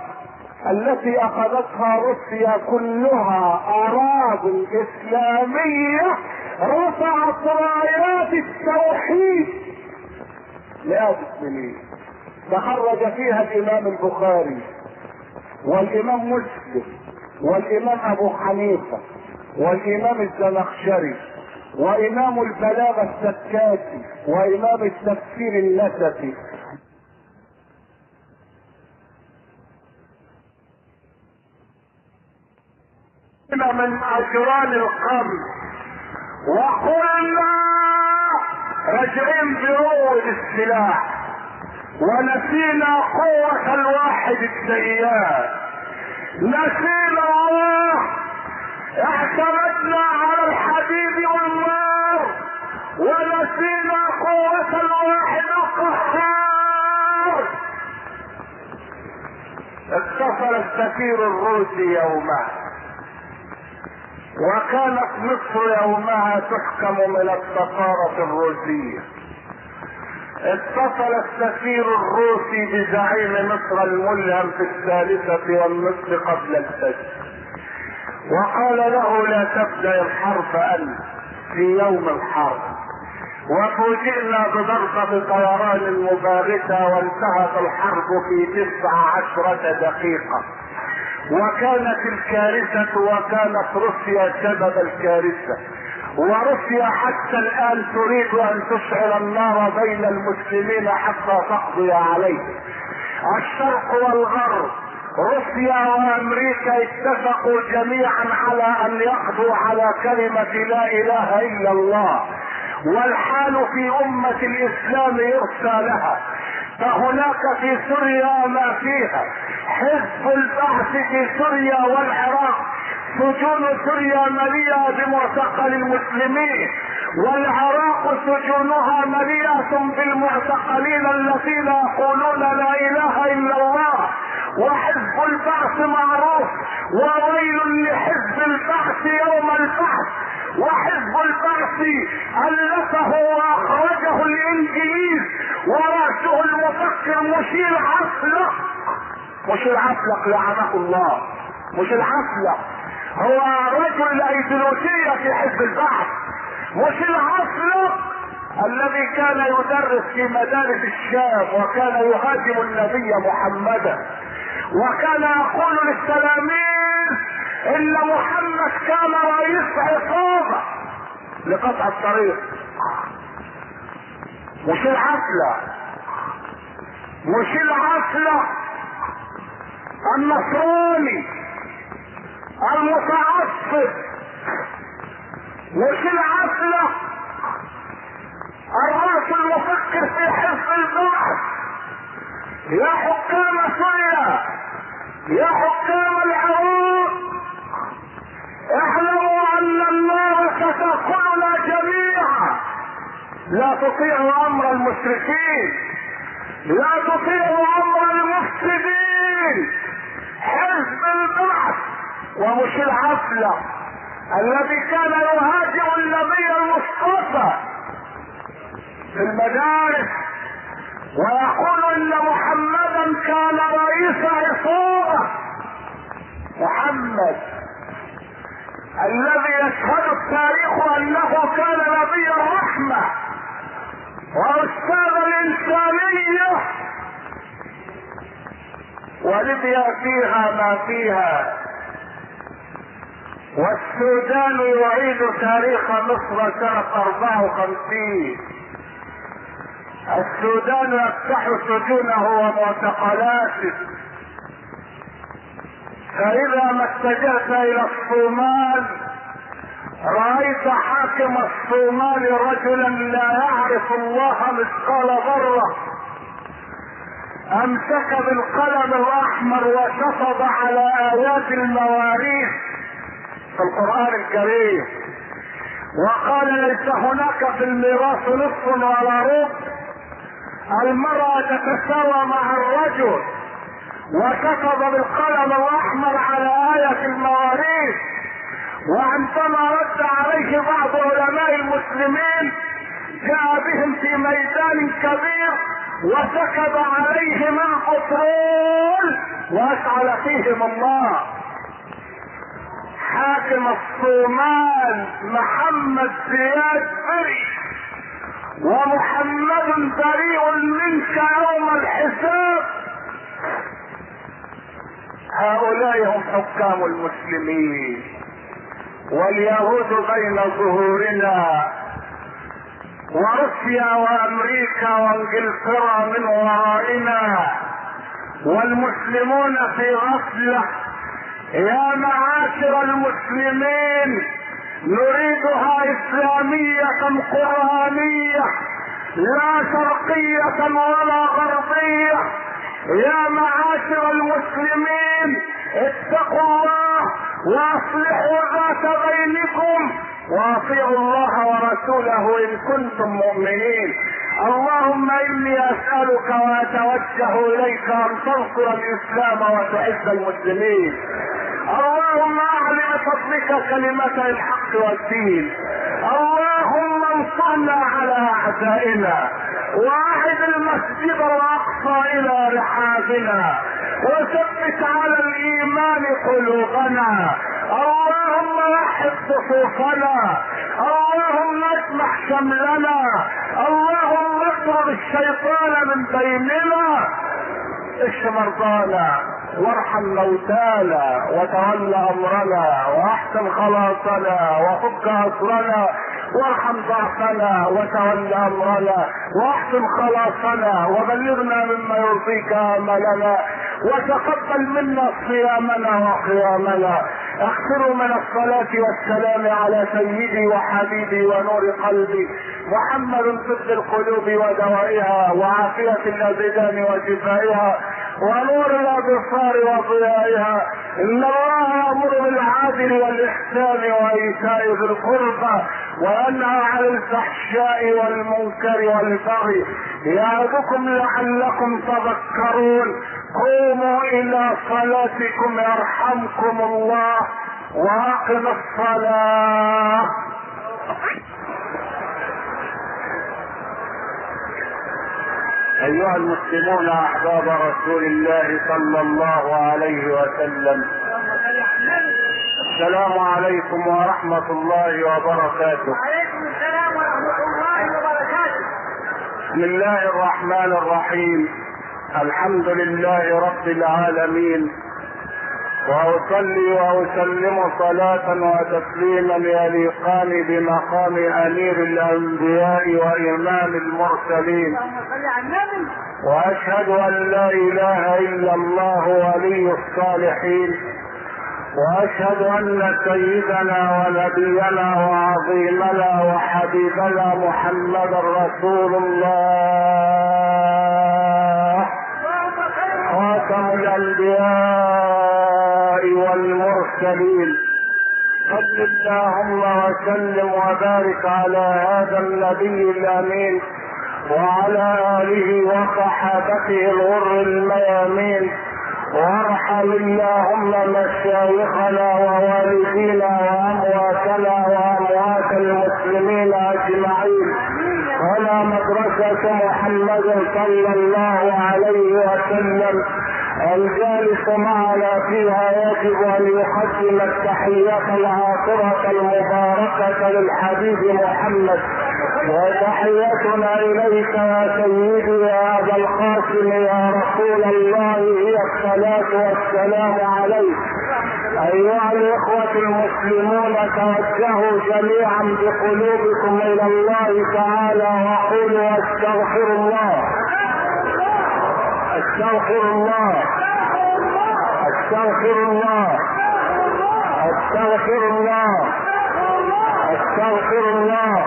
التي أخذتها روسيا كلها اراضي إسلامية رفعت رايات التوحيد. مئات السنين تخرج فيها الإمام البخاري والإمام مسلم والإمام أبو حنيفة والإمام الزمخشري وإمام البلاغة السكاتي وإمام التفسير النسفي. من أجران القبر وقلنا راجعين بروض السلاح. ونسينا قوة الواحد السياد نسينا الله. اعتمدنا على الحديد والنار. ونسينا قوة الواحد القهار. اتصل السفير الروسي يومها وكانت مصر يومها تحكم من السفارة الروسية. اتصل السفير الروسي بزعيم مصر الملهم في الثالثة والنصف قبل الفجر. وقال له لا تبدأ الحرب أنت في يوم الحرب. وفوجئنا بضربة طيران مباركة وانتهت الحرب في تسع عشرة دقيقة. وكانت الكارثة وكانت روسيا سبب الكارثة. وروسيا حتى الآن تريد أن تشعل النار بين المسلمين حتى تقضي عليه. الشرق والغرب روسيا وأمريكا اتفقوا جميعا على أن يقضوا على كلمة لا إله إلا الله. والحال في أمة الإسلام يرسى لها. فهناك في سوريا ما فيها. حزب البعث في سوريا والعراق سجون سوريا مليئة بمعتقل المسلمين والعراق سجونها مليئة بالمعتقلين الذين يقولون لا إله إلا الله وحزب البعث معروف وويل لحزب البعث يوم البعث وحزب البعث ألفه وأخرجه الإنجليز ورأسه المفكر مشير عفلق مشير عفلق لعنه الله. مشير عفلق هو رجل ايديولوجية في حزب البعث مشير عفلق الذي كان يدرس في مدارس الشام وكان يهاجم النبي محمدا وكان يقول للتلاميذ إن محمد كان رئيس عصابة لقطع الطريق. مش العفلة مش العفلة النصراني المتعصب مش العفلة الرأس المفكر في حزب البعث يا حكام سوريا يا حكام العراق اعلموا أن النار ستاكلنا جميعا. لا تطيعوا أمر المشركين لا تطيعوا أمر المفسدين. حزب البعث ومش العفلة الذي كان يهاجم النبي المصطفى في المدارس ويقول إن محمدا كان رئيس عصابة. محمد الذي يشهد التاريخ أنه كان نبي الرحمة وأستاذ الإنسانية. وليبيا فيها ما فيها. والسودان يعيد تاريخ مصر سنة 54 السودان يفتح سجونه ومعتقلاته. فإذا ما اتجهت إلى الصومال رأيت حاكم الصومال رجلا لا يعرف الله مثقال ذرة. أمسك بالقلم الأحمر وشطب على آيات المواريث. في القرآن الكريم. وقال ليس هناك في الميراث نصف ولا ربع المرأة تتساوى مع الرجل. وكتب بالقلم الاحمر على آية المواريث. وعندما رد عليه بعض علماء المسلمين جاء بهم في ميدان كبير وسكب عليهم البترول واشعل فيهم الله. حاكم الصومال محمد زياد بري ومحمد بريء منك يوم الحساب. هؤلاء هم حكام المسلمين واليهود بين ظهورنا وروسيا وأمريكا وإنجلترا من ورائنا والمسلمون في غفله يا معاشر المسلمين نريدها إسلامية قرآنية لا شرقية ولا غربية. يا معاشر المسلمين اتقوا الله وأصلحوا ذات بينكم. واطيعوا الله ورسوله إن كنتم مؤمنين. اللهم إني أسألك وأتوجه إليك أن تنصر الإسلام وتعز المسلمين. اللهم اعل بفضلك كلمتي الحق والدين. اللهم انصرنا على اعدائنا. واعد المسجد الأقصى إلى رحابنا. وثبت على الإيمان قلوبنا. اللهم وحد صفوفنا. اللهم اجمع شملنا. اللهم اطرد الشيطان من بيننا. اشف مرضانا؟ وارحم موتانا وتول أمرنا وأحسن خلاصنا وفك اسرنا وارحم ضعفنا وتول أمرنا وأحسن خلاصنا وبلغنا مما يرضيك أملنا وتقبل منا صيامنا وقيامنا. اغفروا من الصلاة والسلام على سيدي وحبيبي ونور قلبي. محمد طب القلوب ودوائها وعافية الابدان وشفائها. ونور الأبصار وضيائها. إن الله يأمر بالعدل والإحسان وإيتاء ذي القربى وينهى عن الفحشاء والمنكر والبغي. يعظكم لعلكم تذكرون. قوموا إلى صلاتكم يرحمكم الله. وأقم الصلاة. أيها المسلمون أحباب رسول الله صلى الله عليه وسلم السلام عليكم ورحمة الله وبركاته. وعليكم السلام ورحمة الله وبركاته بسم الله الرحمن الرحيم. الحمد لله رب العالمين. وأصلي وأسلم صلاة وتسليما يليقان بمقام أمير الأنبياء وإمام المرسلين. وأشهد أن لا إله إلا الله ولي الصالحين. وأشهد أن سيدنا ونبينا وعظيمنا وحبيبنا محمدا رسول الله. خاتم الأنبياء والمرسلين. صل اللهم وسلم وبارك على هذا النبي الأمين وعلى آله وصحابته الغر الميامين. وارحم اللهم مشايخنا ووالدينا وأمواتنا وأموات المسلمين أجمعين. ولا مدرسة محمد صلى الله عليه وسلم الجالس معنا فيها يجب أن يقدم التحية العاطرة المباركة للحبيب محمد. وتحيتنا إليك يا سيدي يا أبا القاسم يا رسول الله هي الصلاة والسلام عليك. أيها الإخوة المسلمون توجهوا جميعا بقلوبكم إلى الله تعالى وقولوا أستغفر الله. أستغفر الله. أستغفر الله. أستغفر الله. أستغفر الله.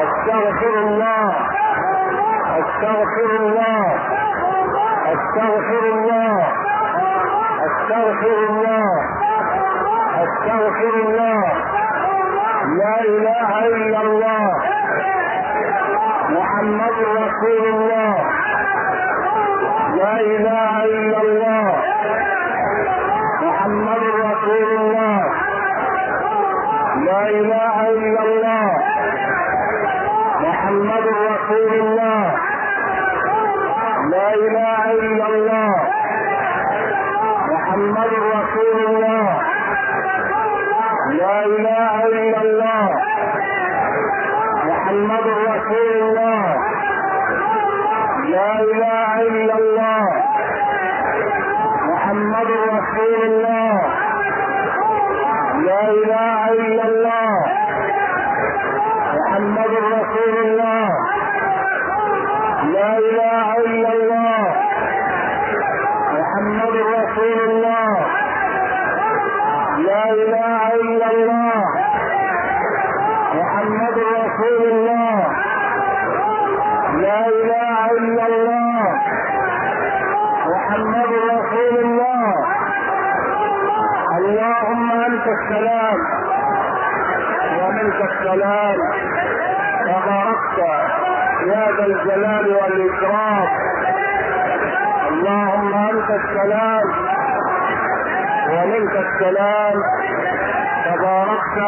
أستغفر الله. أستغفر الله. أستغفر الله. أستغفر الله. أستغفر الله. لا إله إلا الله. محمد رسول الله. لا إله إلا الله. محمد رسول الله. لا إله إلا الله. محمد رسول الله. لا إله إلا الله. محمد رسول الله. لا إله إلا الله. محمد رسول الله لا اله الا الله محمد رسول الله لا اله الا الله محمد رسول الله لا اله الا الله محمد رسول الله لا اله الا الله محمد رسول الله لا اله الا الله محمد رسول الله اللهم انت السلام ومنك السلام تباركت يا ذا الجلال والاكرام اللهم انت السلام ومنك السلام تباركت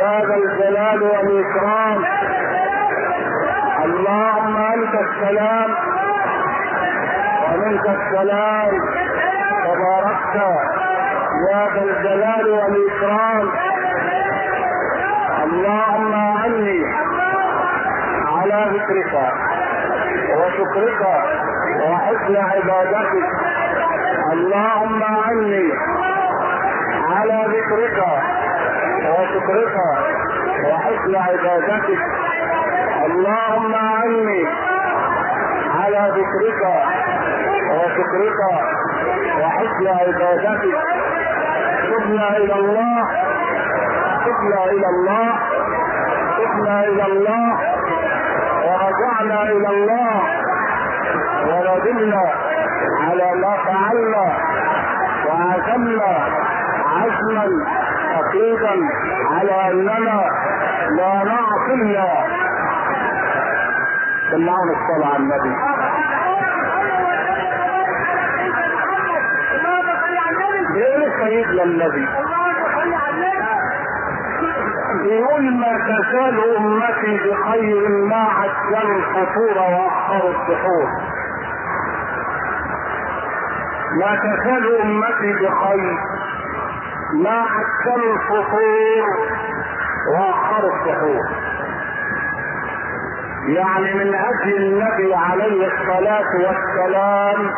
يا ذا الجلال والاكرام اللهم انت السلام. ومنك السلام. تباركت. يا ذا الجلال والإكرام. اللهم عني على ذكرك وشكرك وحسن عبادتك. اللهم عني على ذكرك وشكرك وحسن عبادتك. اللهم عني على ذكرك وشكرك وحسن عبادتك. تبنا إلى الله تبنا إلى الله تبنا إلى الله ورجعنا إلى الله وندمنا على ما فعلنا وعزمنا عزما اكيدا على أننا لا نعصي الله. سمعونا الصلاة على النبي. سيدنا النبي يقول ما تزال أمتي بخير ما عجلوا الفطور واخروا السحور ما تزال أمتي بخير ما عجلوا الفطور واخروا السحور يعني من أجل النبي عليه الصلاة والسلام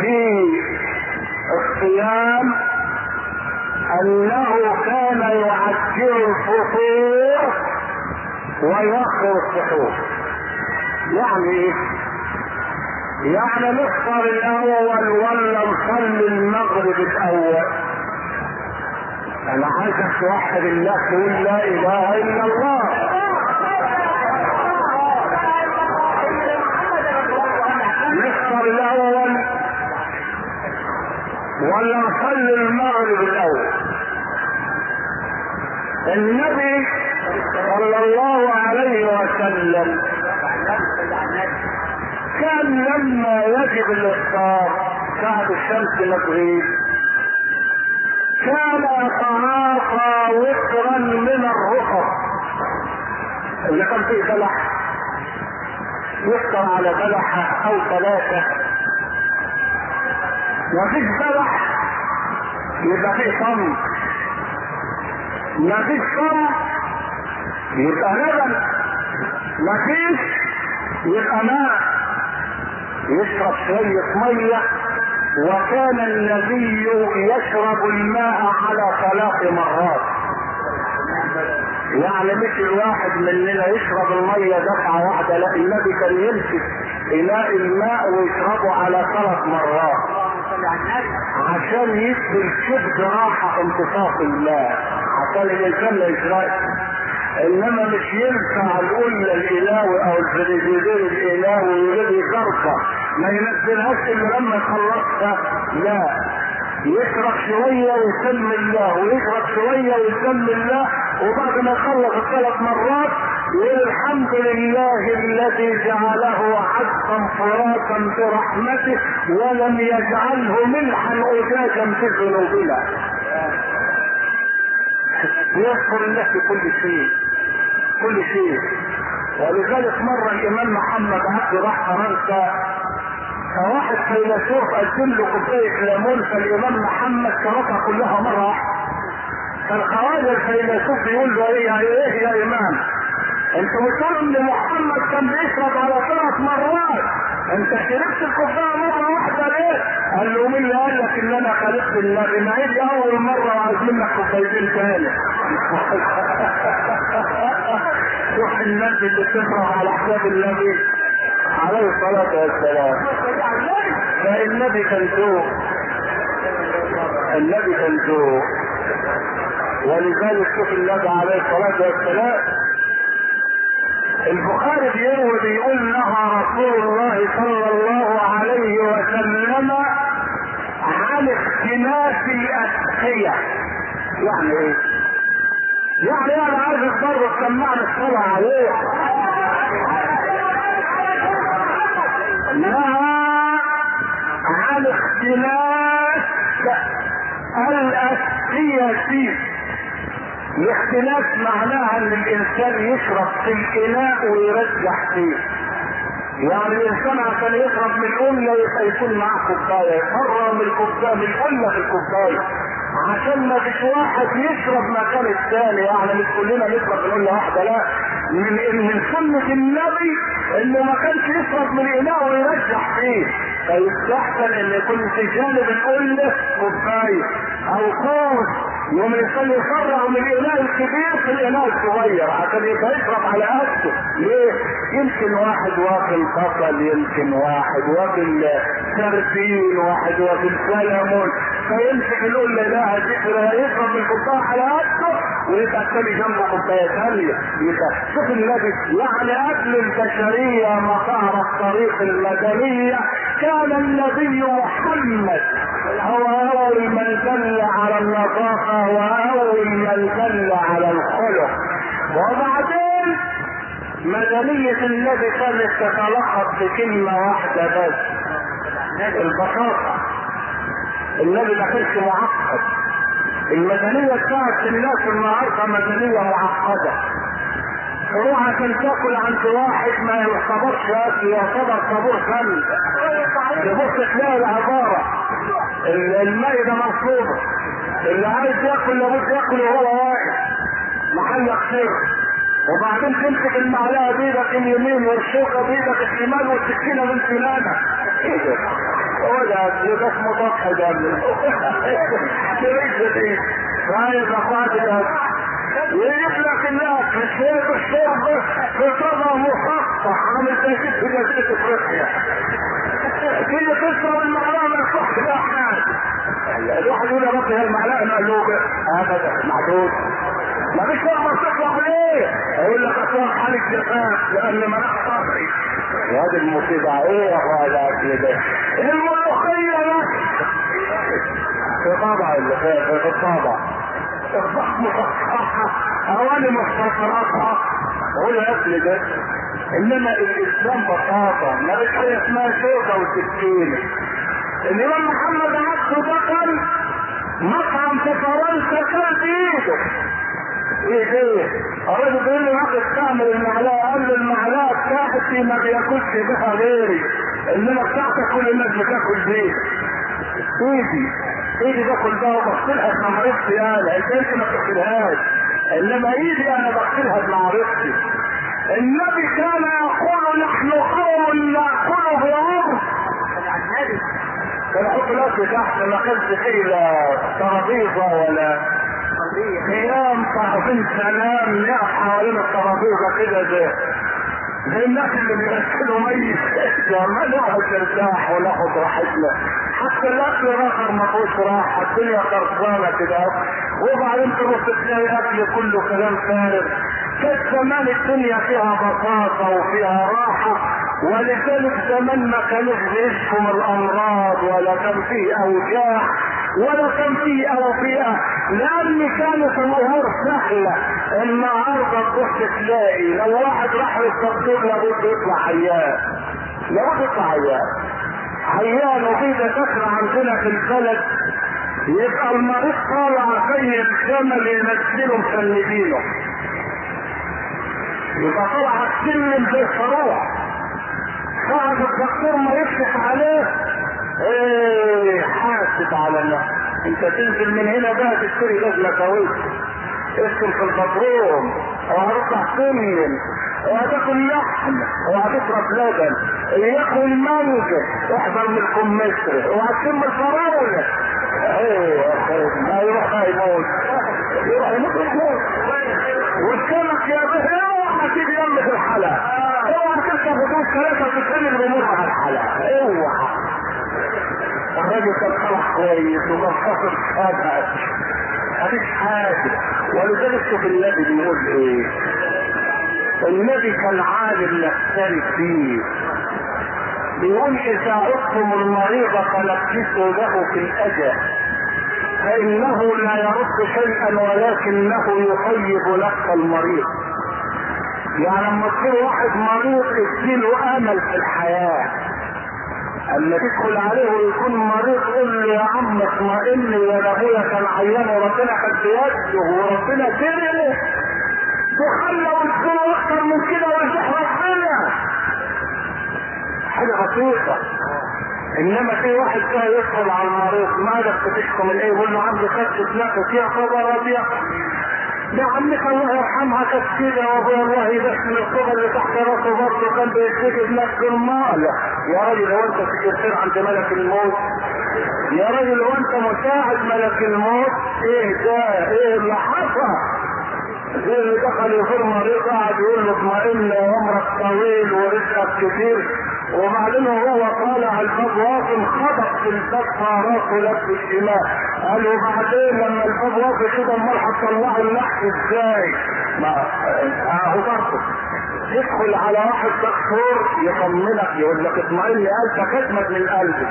في الصيام أنه كان يعجل الفطور ويؤخر السحور يعني يعني نفطر الأول ولا نصلي المغرب الأول. أنا عايزك توحد الله تقول لا إله إلا الله. نفطر الأول ولا نصلي المغرب الأول. النبي صلى الله عليه وسلم كان لما يجب الإفطار ساعة الشمس مغرب كان يتعاطى وطرا من الرخص. اللي كان فيه بلح يفطر على بلحة أو ثلاثة. مفيش بلح يبقى فيه صمت مفيش صمت يبقى لبن مفيش يبقى ماء يشرب شوية مية. وكان النبي يشرب الماء على ثلاث مرات. يعني مش الواحد مننا يشرب المية دفعة واحدة لا النبي كان يمسك إناء الماء ويشربه على ثلاث مرات. عشان يدي الكبد راحة امتصاص الماء عشان الإنسان ما يشربش إنما مش ينفع نقول الالهي أو الفريزيدير الالهي ويريد يكركه ما ينزلهاش إلا لما يخلصها لا. يشرب شوية ويسمي الله. ويشرب شوية ويسمي الله. وبعد ما يخلص الثلاث مرات يقول الحمد لله الذي جعله عذبا فراتا برحمته ولم يجعله ملحا أجاجا في ذنوبنا يذكر الله كل شيء كل شيء. ولذلك مرة الإمام محمد عبد راح فرنسا فواحد فيلسوف قدم له كوباية ليمون فالإمام محمد شربها كلها مرة. واحدة فالخواجة الفيلسوف بيقول له إيه يا يا إمام؟ أنتوا بتقولوا ان محمد كان بيشرب على ثلاث مرات انت شربت الكوبايه مرة واحدة ليه؟ قال له مين اللي قال لك ان أنا خالفت النبي؟ ما هي دي اول مرة وعايز منك كوبايتين تاني. شوف الناس اللي بتفرح على حساب النبي عليه الصلاة والسلام. فالنبي كان ذوق النبي كان ذوق ولذلك شوف النبي عليه الصلاة والسلام البخاري بيروي بيقول نهى رسول الله صلى الله عليه وسلم عن اختلاف الأسقية يعني إيه؟ يعني أنا عايز برضه تسمعني الصلاة عليه. نهى عن اختلاف الأسقية الاختلاف معناها ان الإنسان يشرب في الإناء ويرجح فيه. يعني الإنسان عشان يشرب من يبقى يكون معاه كوباية يقرر من الكوباية من القله في الكوباية. عشان ما فيش واحد يشرب مكان الثاني يعني مش كلنا نشرب من قله واحدة لا. من من سنة النبي إنه ما كانش يشرب من الاناء ويرجح فيه. فيستحسن إن يكون في جانب القله كوباية أو قوس. يوم الانسان يفرغ من الاناء الكبير في الاناء الصغير. عشان يبقى يشرب على قده ليه؟ يمكن واحد واكل بصل يمكن واحد واكل سردين واحد واكل سلمون. فيمسك يقول لا لا يشرب من الكوبايه على قده الثاني جنبه يبقى شوف النبي يعني قبل البشرية ما تعرف طريق المدنية. كان النبي محمد هو اول من دل على النظافه واول من دل على الخلق. وبعدين مدنية النبي كانت تتلخص في كلمة واحدة بس البساطة. النبي ما كانش معقد. المدنية بتاعت الناس النهارده مدنية معقدة. تروح عشان تأكل عند واحد ما يعتبرش أكل يعتبر طابور فن. تبص تلاقي العبارة. المائدة مرفوضة اللي عايز يأكل لابد يأكل وهو واقف محلك سر وبعدين تمسك المعلقة بايدك اليمين والشوكة بايدك الشمال والسكينة من سنانك إيه ده ليس دي رايح اخوات الاكل يجيب لك الناس في الشرب الشرب في طبق مخطط عامل كده في جزيرة إفريقيا. المعلقه من الصح ده حاجة. الواحد يقول يا رب هي المعلقه مقلوبه ابدا معدود ما فيش لما تطلع ليه؟ يقول لك أصلا حالك جفاف لأن مناخ دي المصيبة إيه يا اخويا الاكل ده؟ الملوخيه بس في طبع في الضخم مصححه أواني مختصراتها هو الاكل ده إنما الإسلام بساطة. ما حاجة اسمها شوكه وسكينه الامام محمد عبده ده مطعم في فرنسا كان بايده إيه إيه الراجل بيقول له واخد تعمل المعلقه قال له المعلقه بتاعتي ما بياكلش بها غيري. إنما بتاعتك كل الناس بتاكل بيه إيدي إيدي باكل بها وبغسلها بمعرفتي أنا. أنت ما بتغسلهاش. إنما إيدي أنا بغسلها بمعرفتي النبي كان يقول نحن قوم نأكل بعمر كان يحط الاكل تحت ما كانش فيه لا ترابيزة ولا قيام طرفين سلام نقف حوالين الترابيزه كده زي زي الناس اللي بيغسلوا ميت. ما نقعد نرتاح وناخد راحتنا. حتى الأكل الآخر ما فيهوش راحة الدنيا خربانه كده. وبعدين تروح تلاقي أكل كله كلام فارغ. كانت زمان الدنيا فيها بساطة وفيها راحة ولذلك زمان ما كانوش بيشفوا من الأمراض ولا كان فيه أوجاع. ولا كان فيه اوبئه لأن كانت الأمور سهله النهارده تروح تلاقي لو واحد راح للدكتور لابد يطلع عيان. لابد يطلع عيان. عيان وفي دكاتره عندنا في البلد يبقى المريض طالع زي الجمل ينزله مسندينه يبقى طلع السلم زي الصاروخ صعب الدكتور ما يفتح عليه إيه حاسب على النفس أنت تنزل من هنا بقى تشتري لجنة كويس اسكن في البطرون وهتطلع سلم وهتاكل لحم وهتشرب لبن ياكل مانجا احضر من الكمثرى وهتشم الفراولة. إيه ما يروح يموت يروح يموت والسمك يا به اوعى تيجي في الحلقة اوعى تركب هدوء ثلاثة وتتكلم الأمور على الحلقة اوعى الراجل كان خلق كويس ومخصص هذا مفيش حاجة ولذلك شوف النبي بيقول إيه؟ النبي كان عالم يختلف فيه. بيقول إذا عدتم المريض فلبسوا له في الأجل. فإنه لا يرد شيئا ولكنه يطيب نفس المريض. يعني لما تكون واحد مريض اديله آمل في الحياة. اما تدخل عليه ويكون مريض قول له يا عم اطمئن يا ابويا كان عيان وربنا كان بيده وربنا كرمه وخلى ويدخلوا أكتر من كده ويرجع ربنا. حاجة بسيطة. إنما في واحد كده يدخل على المريض مالك بتشكو من إيه يقول له عندي خدة نفس يا خبر أبيض. يا عمك الله يرحمها كانت كده وابويا الله يدخل الصغر اللي تحت راسه برضه كان بيشتكي بنفس المال. يا راجل هو انت سكرتير عند ملك الموت. يا راجل هو انت مساعد ملك الموت. إيه ده إيه اللي حصل زي اللي دخل يزور مريض قاعد يقول له اطمئن عمرك طويل ورزقك كتير وبعدين هو طالع الباب واقف خبط في الباب راسه لف الشمال. قال وبعدين لما الباب واقف كده امال هتطلعوا اللحم إزاي؟ ما اهو برضه يدخل على واحد دكتور يطمنك يقول لك اطمئن قلبك اجمد من قلبي.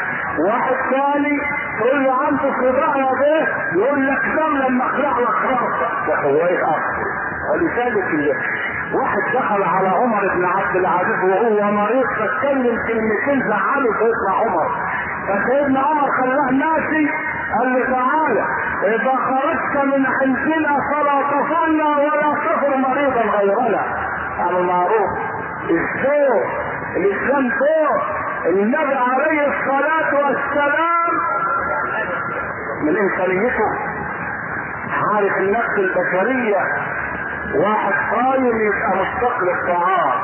واحد ثاني تقول له عنده صداع يا بيه يقول لك دم لما اخلع لك راسك وهو إيه أكتر ولذلك واحد دخل على عمر بن عبد العزيز وهو مريض فاتكلم كلمتين زعلوا سيدنا عمر. فسيدنا عمر خلاه ماشي قال له تعالى إذا خرجت من عندنا فلا تصلى ولا تفر مريضا غيرنا. المعروف الذوق الإسلام ذوق النبي عليه الصلاة والسلام. من انسانيته عارف النفس البشرية. واحد قايم يبقى مستقل الطعام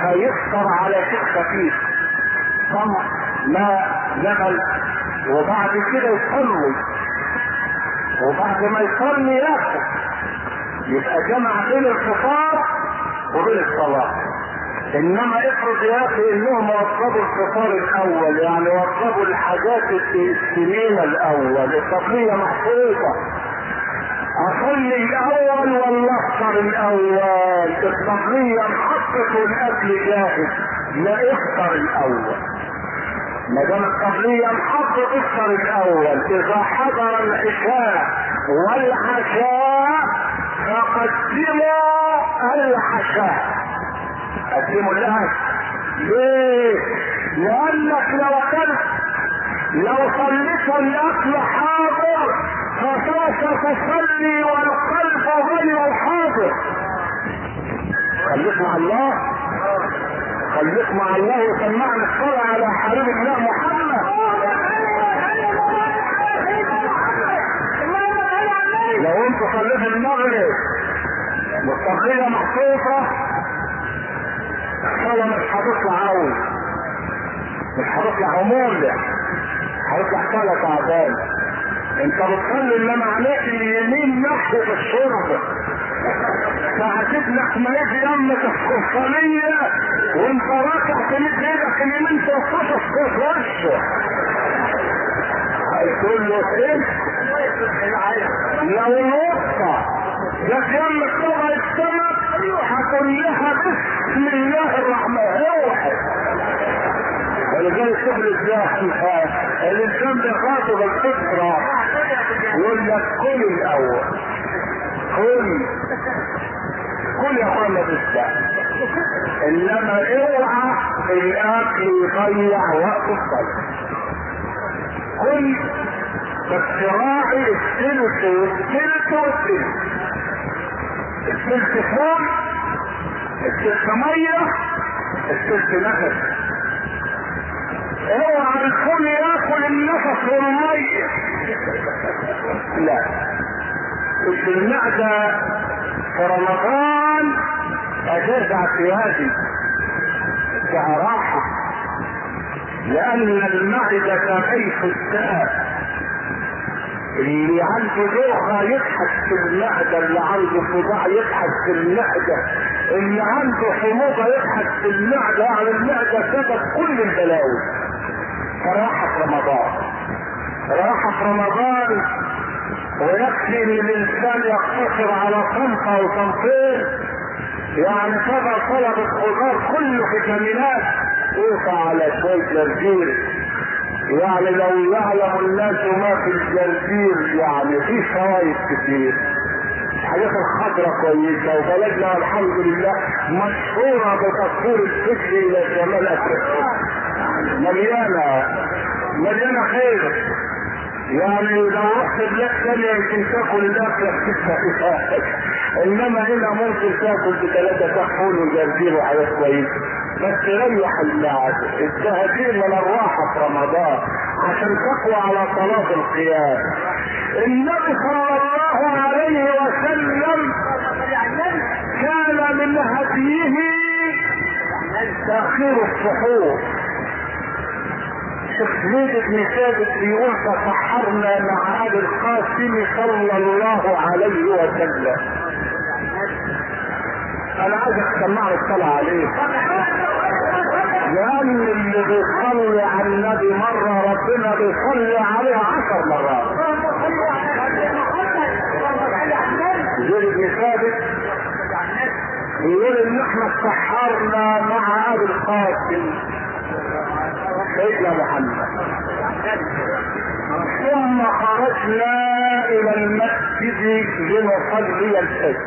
فيفطر على شيء خفيف. طمع ماء لبن وبعد كده يصلي. وبعد ما يصلي يأكل. يبقى جمع بين الفطار وبين الصلاة. إنما افرض يا أخي إنهم وصلوا الفطار الأول يعني وصلوا الحاجات السنين الأول التقنية محفوظة. اصلي الأول افطر الأول التقنية محطت والاكل جاهز لا افطر الأول ما دام القبلية محطة افطر الأول إذا حضر العشاء والعشاء فقدموا العشاء قدموا الاكل ليه؟ لأنك لو اكلت لو صليت الأكل حاضر فسوف تصلي والقلب غير الحاضر. خليك مع الله. خليك مع الله وسمعنا الصلاة على حبيب الله محمد. لو انت صليت المغرب والتغطية محطوطة الصلاة مش هتطلع قوي مش هتطلع مولع هيطلع صلاة تعبان انت بتصلي انما عليك اليمين ناحية الشرب. فهتبلغ ما يجي يمك الصلية وانت راكع تمد إيدك اليمين تنقصص في وشه هيقول له إيه لو الوسطى جت يمك طبع السمك هتقول لها بسم الله الرحمن الرحيم. ولذلك شغل الزاحم الإنسان بيخاطب الفطرة. يقول لك كل الأول. كل كل يا اخوانا بالله إنما اوعى الأكل يضيع وقت الصلاة. كل بس راعي الثلث والثلث والثلث الثلث فوق الست مية الست نفس. اوعى الكل ياكل النفس والميه لا. المعدة في رمضان هترجع في هذه راحة لأن المعدة كيف الداء اللي عنده دوخة يضحك في المعدة اللي عنده صداع يضحك في المعدة. اللي عنده حموضة يضحك في المعدة يعني المعدة سبب كل البلاوي. فراحة رمضان. راحة رمضان ويكفي ان الانسان يقتصر على صنفة أو صنفين يعني تبع طلب الخضار كله فيتامينات يقع على شوية جرجير. يعني لو يعلم الناس ما في الجرجير يعني في فوائد كتير الحاجات الخضراء كويسة وبلدنا الحمد لله مشهورة بتصوير الفكر إلى شمال أفريقيا. مليانة مليانة خير. يعني لو رحت بلاد ثانية يمكن تأكل الأكل إنما هنا ممكن تأكل بثلاثة تحفون وجرجير وحاجات كويسة بس ريح المعدة التهجير من الراحة في رمضان عشان تقوى على صلاة القيام. النبي صلى الله عليه وسلم كان من هديه تأخير السحور شيخ زيد بن ثابت بيقول تسحرنا مع ابي القاسم صلى الله عليه وسلم. أنا عايز اسمع الصلاة عليه. لأن اللي بيصلي على النبي مرة ربنا بيصلي عليه عشر مرات. زيد بن ثابت بيقول إن إحنا اتسحرنا مع ابي القاسم. سيدنا محمد. ثم خرجنا إلى المسجد لنصلي الفجر.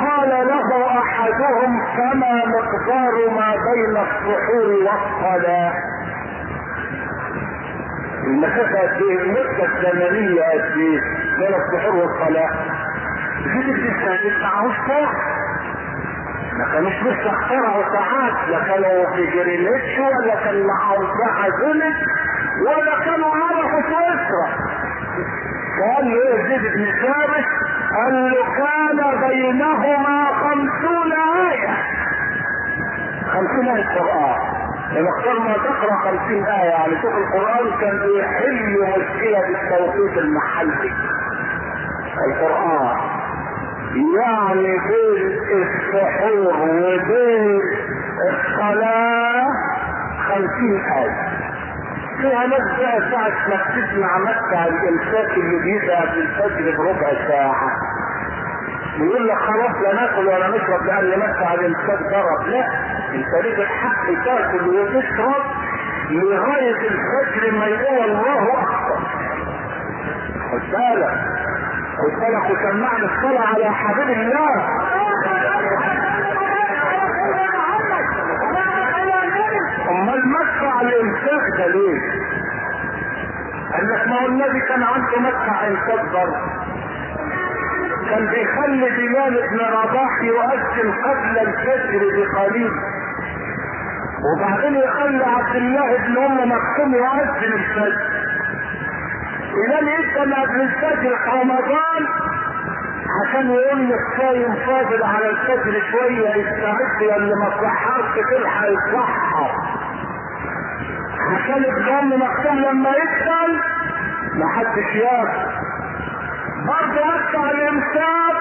قال له أحدهم فما مقدار ما بين السحور قد إيه المدة الزمنية قد إيه بين السحور زيد بن ثابت معهوش ساعة ما كانوش لسه اخترعوا ساعات لا كانوا في جرينتش ولا كان ساعة زلت ولا كانوا عرفوا سويسرا قال له زيد بن ثابت قال له كان بينهما خمسون آية. خمسين آية قرآن لما اخترنا تقرأ خمسين آية يعني شوف القرآن كان بيحل مشكلة بالتوقيت المحلي. القرآن. يعني بين السحور وبين الصلاة خمسين آية فيها ناس بقى ساعة ما بتسمع مدفع الإمساك اللي بيبقى قبل الفجر بربع ساعة. يقول لك خلاص لا ناكل ولا نشرب لأن مدفع الإمساك ضرب. لا أنت ليك الحق تاكل وتشرب لغاية الفجر ما يقول الله أكبر. خد بالك. بالك وسمعنا الصلاة على حبيب الله. أمال مدفع الامساك ده ليه؟ قال لك ما هو النبي كان عنده مدفع امساك برضه كان بيخلي بلال بن رباح يؤذن قبل الفجر بقليل. وبعدين يخلي عبد الله بن أم مكتوم يؤذن الفجر. بلال يبدأ قبل الفجر في رمضان عشان يقول لك صايم فاضل على الفجر شوية يستعد اللي ما صحرش تلحق يصحر عشان الدم مكتوب لما يدخل محدش ياكل برضه مدفع الامساك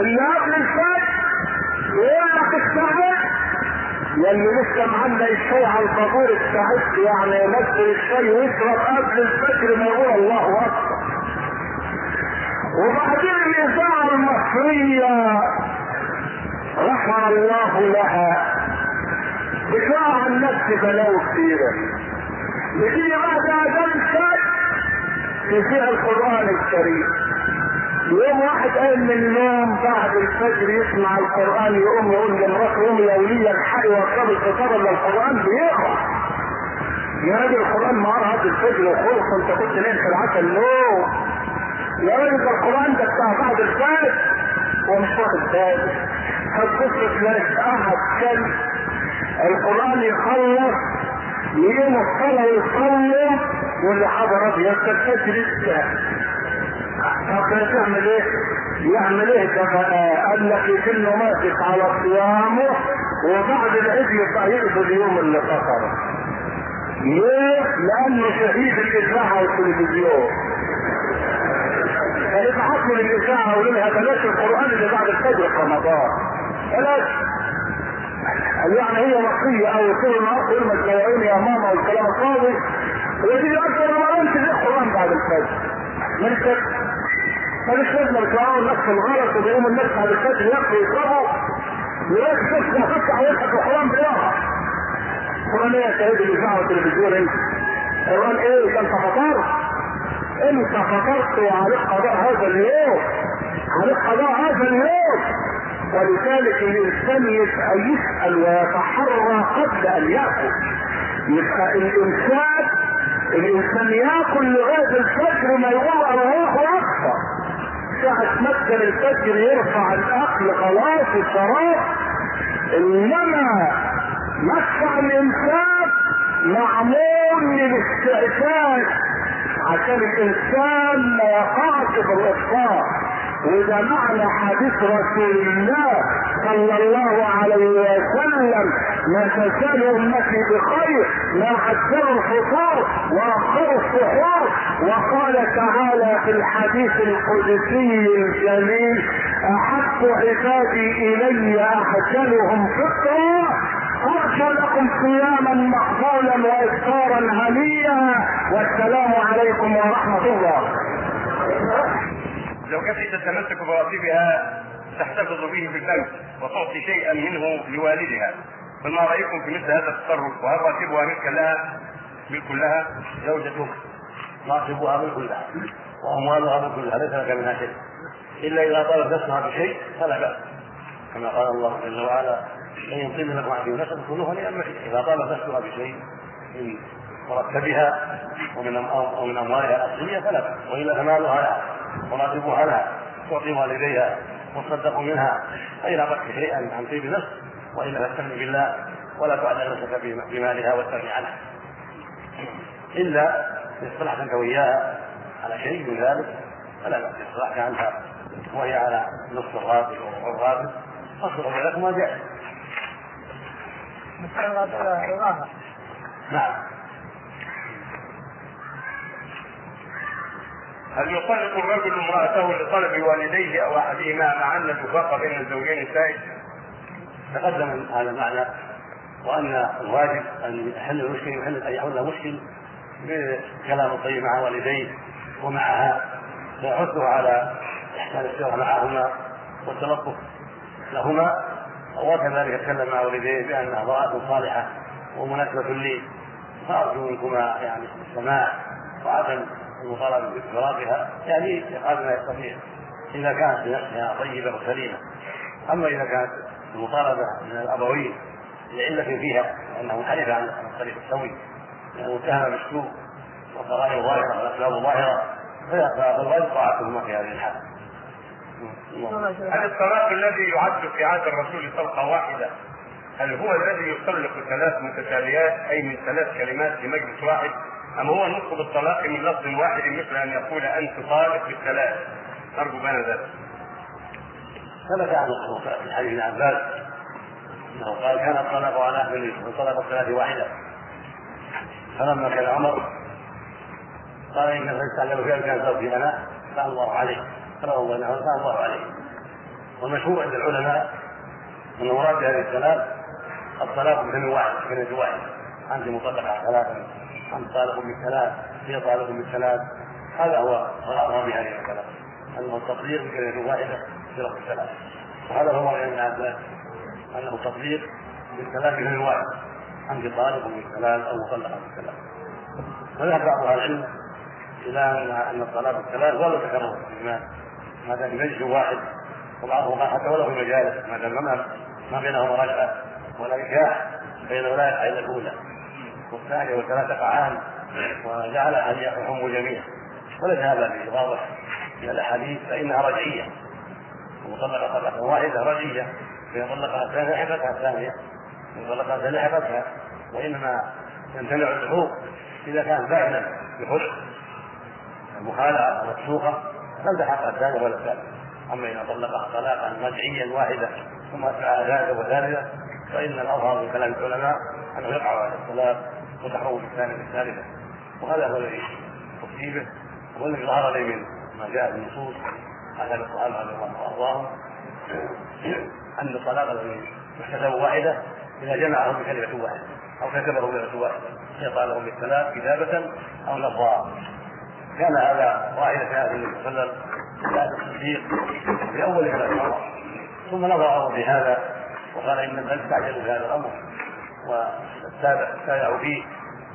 اللي قبل الفجر يقول لك استعد يلي لسه معلق الشاي على الطابور استعد يعني يمثل الشاي ويشرب قبل الفجر ما يقول الله أكبر. وبعدين الاذاعه المصرية غفر الله لها دفاع عن نفس بلاوي بتيجي بعد أذان الشاي تذيع القرآن الكريم. يوم واحد قايم من النوم بعد الفجر يسمع القرآن يقوم يقول لمراته يوم يا وليه الحقي واركب الفطار إلا القرآن بيقرأ. يا راجل القرآن ما قرا الفجر وخلص أنت كنت نايم في العسل نوم يا راجل ده القرآن ده بتاع بعد الفجر ومش واخد باله فتبص تلاقي قاعد كان القرآن يخلص يقيم الصلاه ويصلي واللي حضر ابيض تبتدي لسه طب تعمل إيه؟ يعمل إيه ده بقى؟ قال لك يكنه ماسك على صيامه وبعد العيد يبقى يقضي اليوم اللي فطره. ليه؟ لأنه شهيد الإذاعة والتلفزيون. الاذاعه ويقول لها بلاش القرآن اللي بعد الفجر في رمضان. بلاش. يعني هي وصية أو طول النهار تقول ما يا ماما والكلام الفاضي ويجي أكثر رمضان تجيب القرآن بعد الفجر. من ماليش لازمه بيطلعوا الناس في الغلط وبيقوموا الناس بعد الفجر ياكلوا ويشربوا يلاقي شفت مفتح ويفتح القرآن بيقع القران إيه يا شهيد الاذاعه والتلفزيون انت؟ القران إيه؟ ده انت فطرت انت فطرت وعليك قضاء هذا اليوم عليك قضاء هذا اليوم. ولذلك الإنسان يبقى يسال ويتحرى قبل أن يأكل. يبقى الإنسان الإنسان يأكل لغاية الفجر ما يقول الله اكبر ساعة مكة الفجر يرفع الأكل خلاص الشراب إنما مدفع الإنسان معمول للاستعفاف. عشان الإنسان ما يقعش في الافطار وده معنى حديث رسول الله صلى الله عليه وسلم ما تزال أمتي بخير ما عجلوا الفطور واخروا السحور. وقال تعالى في الحديث القدسي الجليل أحب عبادي إلي أحسنهم فطرا. ارجو لكم صياما مقبولا وإفطارا هنيا والسلام عليكم ورحمة الله. زوجتي تتمسك براتبها تحتفظ به في البنك وتعطي شيئا منه لوالدها. فما رأيكم في مثل هذا التصرف؟ وهل راتبها ملكا لها؟ ملك لها؟ زوجتك؟ راتبها ملك لها. وأموالها ملك لها. ليس لك منها شيء. إلا إذا طلبت نفسها بشيء فلا بأس. كما قال الله جل وعلا أن يطيب لكم عبد نفسا كلوها لأمر إذا طلبت نفسها بشيء من مرتبها ومن أو من أموالها الاصليه فلا بأس. وإلا فمالها لها وراتبها لها تعطي والديها وتصدق منها. فإن أردت شيئا عن طيب نفس. وإلا فاستغن بالله ولا تعلق نفسك بمالها واستغني عنها. إلا إن اصطلحت أنت وإياها على شيء من ذلك فلا بأس. اصطلحت عنها وهي على نصف الراتب أو الراتب. فاصبر بينكما جائز نعم هل يطلق الرجل امرأته لطلب والديه أو أحدهما مع أن الوفاق بين الزوجين سائد؟ تقدم هذا المعنى وأن الواجب أن يحل المشكل يحل أن يحل المشكل بكلام الطيب مع والديه ومعها فيحثه على إحسان السيرة معهما والتلطف لهما وكذلك يتكلم مع والديه بانها امراه صالحة ومناسبة لي. فأرجو منكما يعني السماع وعدم المطالبة بفراقها يعني قبل ما يستطيع إذا كانت بنفسها طيبة وسليمة. أما إذا كانت المطالبة من الأبوين لعلة فيها لأنه منحرف عن الطريق السوي لأنه اتهم بالسوء والضرائب ظاهرة والأسباب ظاهرة فالواجب طاعتهما في هذه الحال. هل الطلاق الذي يعد في عهد الرسول طلقه واحدة. هل هو الذي يطلق ثلاث متتاليات؟ أي من ثلاث كلمات في مجلس واحد؟ أم هو نطق بالطلاق من لفظ واحد مثل أن يقول أنت طالق بالثلاث؟ أرجو بين ذلك. ثبت عنه في حديث ابن عباس أنه قال كان الطلاق على أهل وطلق الثلاث واحدة. فلما كان عمر قال إن تعلم فيها كان زوجي أنا فان الله عليه. الله انه فان الله عليه والمشهور عند العلماء أن مراد هذه الثلاث الطلاق بكلمه واحد كلمه واحدة انت مطلقه ثلاثا انت طالق بالثلاث هي طالق بالثلاث هذا هو غرضها بهذه الثلاث. أنه التطبيق بكلمه واحدة فرق الثلاث وهذا هو رأي ابن عباس أنه تطبيق بالثلاث من الواحد أنت طالق بالثلاث أو مطلق بالثلاث وذهب بعض أهل العلم إلى أن الطلاق بالثلاث ولا تكرر في ما دام مجلس واحد وبعضهم قال حتى في مجالس ما دام ما بينهما رجعة ولا نكاح بين الولاية إلا الأولى. والثانية والثلاثة تقعان وجعلها أن يحموا جميعا. وليس هذا واضح من الأحاديث فإنها رجعية. وطلق طلقة واحدة رجية فإذا طلقها الثانية لحقتها الثانية إذا طلقها الثانية لحقتها وإنما يمتنع الحقوق إذا كان باعنا بخلق المخالعة المفسوقة فالتحق الثانية ولا الثالثة أما إذا طلقها طلاقا مدعيا واحدة ثم أتبعها ثالثة وثالثة فإن الأظهر من كلام العلماء أنه يقع على الطلاق وتحرم الثانية الثالثة وهذا هو الذي أصيبه والذي ظهر لي من ما جاء في النصوص عن الصحابة رضي الله وأرضاهم أن الطلاق الذي محتسب واحدة إذا جمعه بكلمة واحدة أو كتبه بكلمة واحدة يقال له بالثلاث كتابة أو لفظا كان هذا في النبي صلى الله عليه وسلم بعد التصديق في اول كلام ثم نظر عمر في هذا وقال إن الناس استعجلوا في هذا الامر وتابعوا فيه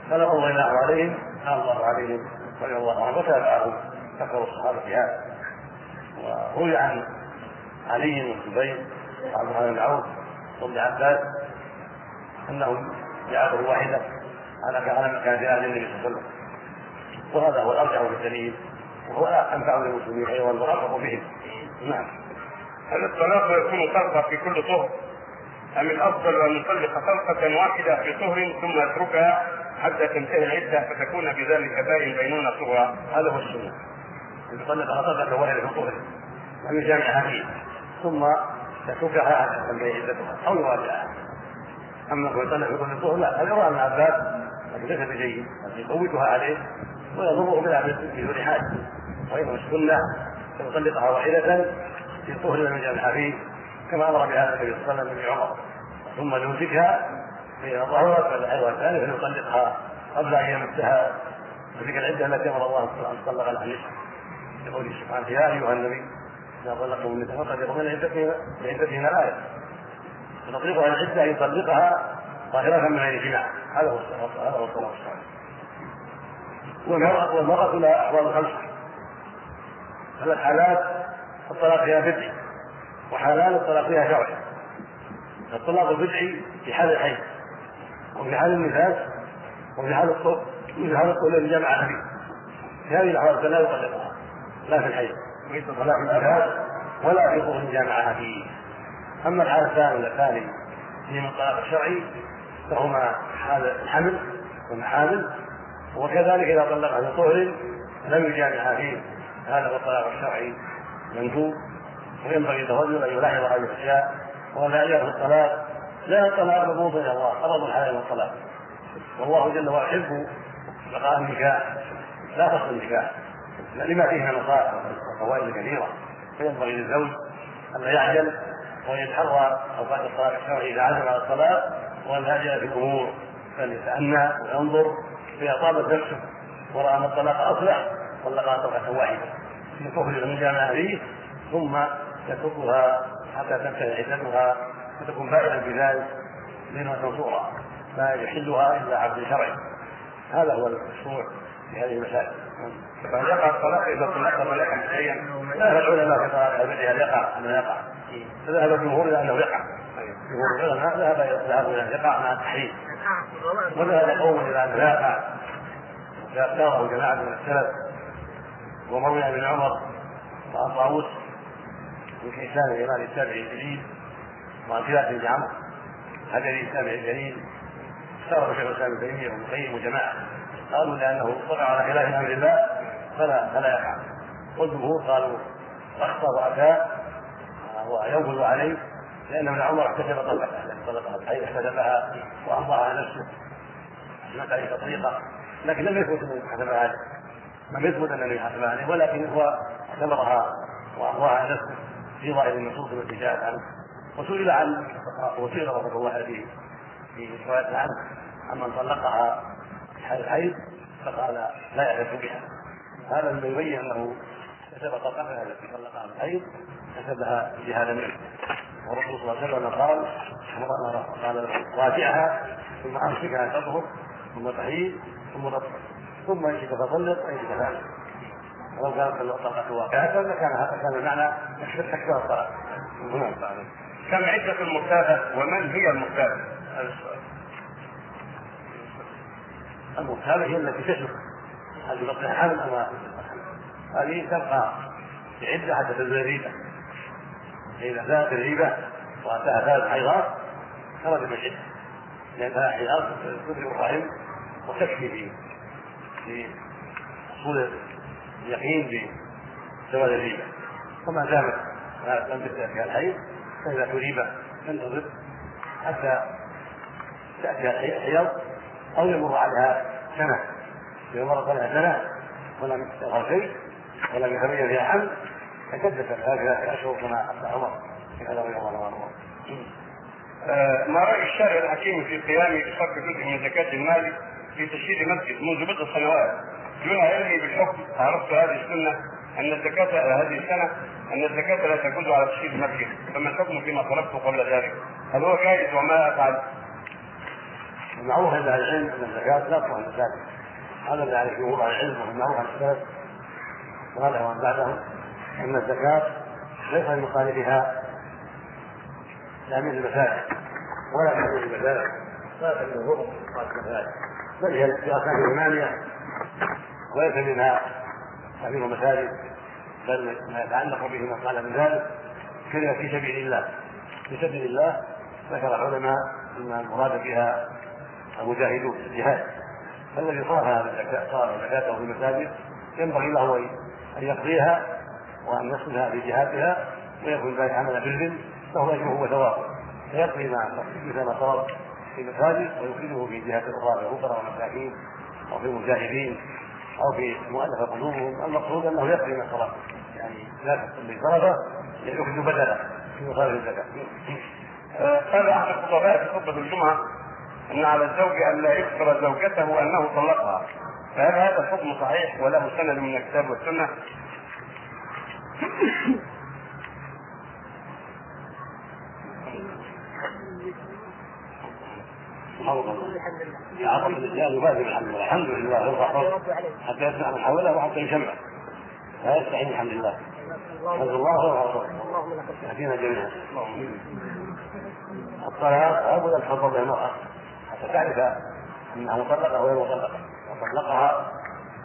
فلما الله عليهم قال الله عليهم رضي الله عنه وتابعهم. أكثر الصحابة في هذا. وروي عن علي والزبير وعبد الرحمن بن عوف وابن عباس أنهم جعلوا واحدة على كان في أهل النبي صلى الله عليه وسلم. وهذا هو الأرجح في الدليل وهو أنفع للمسلمين أيضا وارفق بهم. نعم. هل الطلاق يكون طلقه في كل طهر؟ أم الأفضل أن يطلق طلقه واحدة في طهر ثم يتركها حتى تنتهي العدة فتكون بذلك باين بينونه صغرى هذا هو السنة. ان يطلقها طلقه واحدة في طهر. لم يجامعها فيه ثم يتركها حتى تنتهي عدتها. أو يراجعها أما يطلق في كل طهر لا هذا يرى ابن عباس لكن ليس بجيد يقوتها عليه ويضره بها بدون حاجة. وانما السنة أن يطلقها واحدة في طهر يجعلها فيه كما أمر بها النبي صلى الله عليه وسلم من عمر. ثم يمسكها فاذا ظهرت بعد الحيض الثاني فليطلقها قبل أن يمسها. تلك العدة التي أمر الله أن تطلق النساء لقوله سبحانه يا أيها النبي إذا طلقتم النساء فطلقوهن لعدتهن الآية. فتطلقها العدة يطلقها طاهرة من غير جماع. هذا هو هذا هو الصلاة الصالح والمرأة والمرأة لها أحوال خمسة ثلاث حالات الطلاق فيها بدعي وحالان الطلاق فيها شرعي. الطلاق البدعي في حال الحي وفي حال النفاس وفي حال الطب وفي حال الطول الذي جمع فيه في هذه الأحوال فلا يطلقها لا في الحي ولا في النفاس ولا في طول جامعها فيه أما الثانية الثاني هي من الطلاق الشرعي فهما حال الحمل والمحامل وكذلك إذا طلقها في طهر لم يجامعها فيه. هذا هو الطلاق الشرعي منفوذ وينبغي للرجل أن يلاحظ هذه الأشياء. ولا يعرف الطلاق. لا الطلاق مبغوض إلى الله. قبض الحلال والطلاق والله جل وعلا يحب بقاء النكاح. لا فصل النكاح. لما فيه من مصالح وفوائد كثيره فينبغي للزوج أن لا يعجل ويتحرى أوقات الصلاه الشرعي إذا عزم على الصلاه وان هذه في الأمور. فليتأنى وينظر فإذا طابت نفسه ورأى أن الطلاق أصلح طلقها طلقة واحدة. من كفر المجامعة فيه ثم يتركها حتى تنتهي عدتها وتكون فائدة بذلك بينها منصورة لا يحلها إلا عبد شرعي. هذا هو المشروع في هذه المسائل. فهل يقع الطلاق إذا طلقت طلاقا معين؟ لا العلماء في طلاق هل يقع انه يقع فذهب الجمهور إلى أنه يقع. العلماء ذهب ذهب إلى ان يقع مع التحريم. وذهب قوم إلى انه لا يقع أختاره جماعة من السلف ومروي ابن عمر وعن طاووس من كيسان الإمام التابعي الجليل وعن خلاف بن عمرو هجري التابعي الجليل اختاره شيخ الإسلام ابن تيمية وابن القيم وجماعه قالوا لأنه وقع على خلاف أمر الله فلا فلا يقع. والجمهور قالوا أخطأ وأتى وينقض عليه. لأن ابن عمر احتسب طلقه التي طلقها اي احتسبها وامضاها نفسه. سمعت عليه تطليقه لكن لم يثبت أنه حسب عليه. لم يثبت أنه حسب عليه ولكن هو اعتبرها وأمضاها نفسه في ظاهر النصوص التي جاءت عنه. وسئل عن وسئل رسول الله عليه في رواية عنه عمن طلقها في حال الحيض فقال لا يعرف بها. هذا مما يبين أنه كتب طلقتها التي طلقها في الحيض كتبها جهادا منه. والرسول صلى الله عليه وسلم قال قال راجعها ثم امسكها تطهر ثم تحيي ثم تطهر ثم إن شئت فطلق وإن شئت فعل ولو كانت الطلقه واقعة لكان هذا كان المعنى تكفيها الطلاق نعم. كم عدة المرتابة ومن هي المرتابة؟ هذا السؤال. المرتابة هي التي تشرك هل بطنها حمل أم هذه تبقى في عدة حتى تزول فإذا زادت الريبة وأتاها ثلاث حيضات خرج من العدة. لأن ثلاث حيضات تدرك الرحم وتكفي في حصول اليقين بزوال الريبة وما دامت لم تبدأ فيها الحيض فإذا تريب تنتظر حتى تأتيها الحيض أو يمر عليها سنة. إذا مرت عليها سنة ولم يظهر شيء ولم يتبين فيها حمل هذه أشهر كما عمر. في هذا رضي الله عنه آه، ما رأي الشارع الحكيم في قيامه بصرف جزء من زكاة المال في تشييد مسجد منذ بضع سنوات دون علمي بالحكم؟ عرفت هذه السنة أن الزكاة هذه السنة أن الزكاة لا تجوز على تشييد المسجد فما الحكم فيما طلبته قبل ذلك؟ هل هو جائز وما أفعل؟ المعروف عند أهل العلم أن الزكاة لا تروح المساجد هذا اللي عليه جمهور أهل العلم والمعروف عن السلف وهذا ومن بعدهم ان الزكاة ليس لمخالفها تامين المساجد ولا تامين المساجد. ولا الغرف المساجد بل هي في اركان ايمانيه وليس منها تأمين المساجد بل ما يتعلق به ما قال من ذلك كلمة في سبيل الله. في سبيل الله ذكر العلماء أن المراد بها المجاهدون الجهاد. فالذي صرف هذا الزكاة صرف زكاته في المساجد ينبغي له أن يقضيها وأن يصلها في جهاتها ويكون ذلك عمل بر له أجره وثوابه. فيقضي ما مثل ما صرف في المساجد ويخرجه في جهات أخرى في الفقراء والمساكين أو في المجاهدين أو في مؤلفة قلوبهم. المقصود أنه يقضي ما صرف يعني لا اللي صرفه يخرج بدله في مصارف الزكاة. قال أحد الخطباء في خطبة الجمعة أن على الزوج أن لا يخبر زوجته أنه طلقها. فهل هذا الحكم صحيح وله سند من الكتاب والسنة؟ الحمد لله. الحمد لله. يرفع حتى يسمع من حوله وحتى يسمع. لا يستحي الحمد لله. حمد الله ويرفع يهدينا جميعا. الطلاق لابد أن تفضل المرأة. فتعرف إنها مطلقة أو غير مطلقة. وطلقها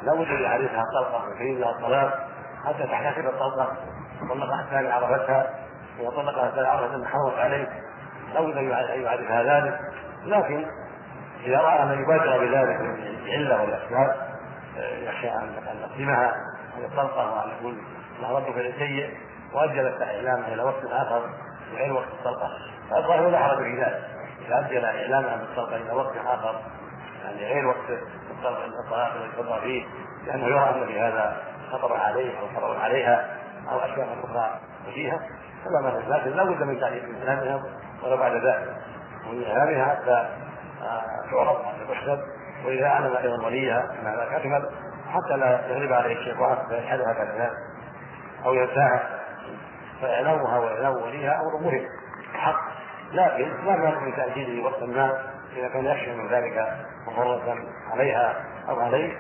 لابد ان يعرفها طلقه ويبين لها الطلاق حتى تحتسب الطلقة طلقها الثاني عرفتها وطلقها الثاني عرفت انها حرمت عليه لابد أن يعرفها ذلك. لكن إذا رأى ان يبادر بذلك العلة والاسباب يخشى ان يقدمها عن الطلقة وأن يكون له فعل سيء وأجل اعلامها إلى وقت آخر غير وقت الطلقة. فالظاهر لا حرج في ذلك. يؤجل اعلانها بالطلقه إلى وقت آخر يعني غير وقت الطلاق الذي يقضى فيه لأنه يرى أن في هذا خطر عليه أو خطر عليها أو أشياء أخرى فيها فلا مانع. لكن لا بد من تعليم من اعلامها ولو بعد ذلك. ومن اعلامها حتى تعرف حتى تحسب وإذا أعلم أيضا وليها ان هذا اكمل حتى لا يغلب عليه الشيطان فيجحدها كذلك أو ينساها فاعلامها واعلام وليها أمر مهم حق. لكن لا مانع من تأجيله وقت ما إذا كان يخشى من ذلك مضرة عليها أو عليه.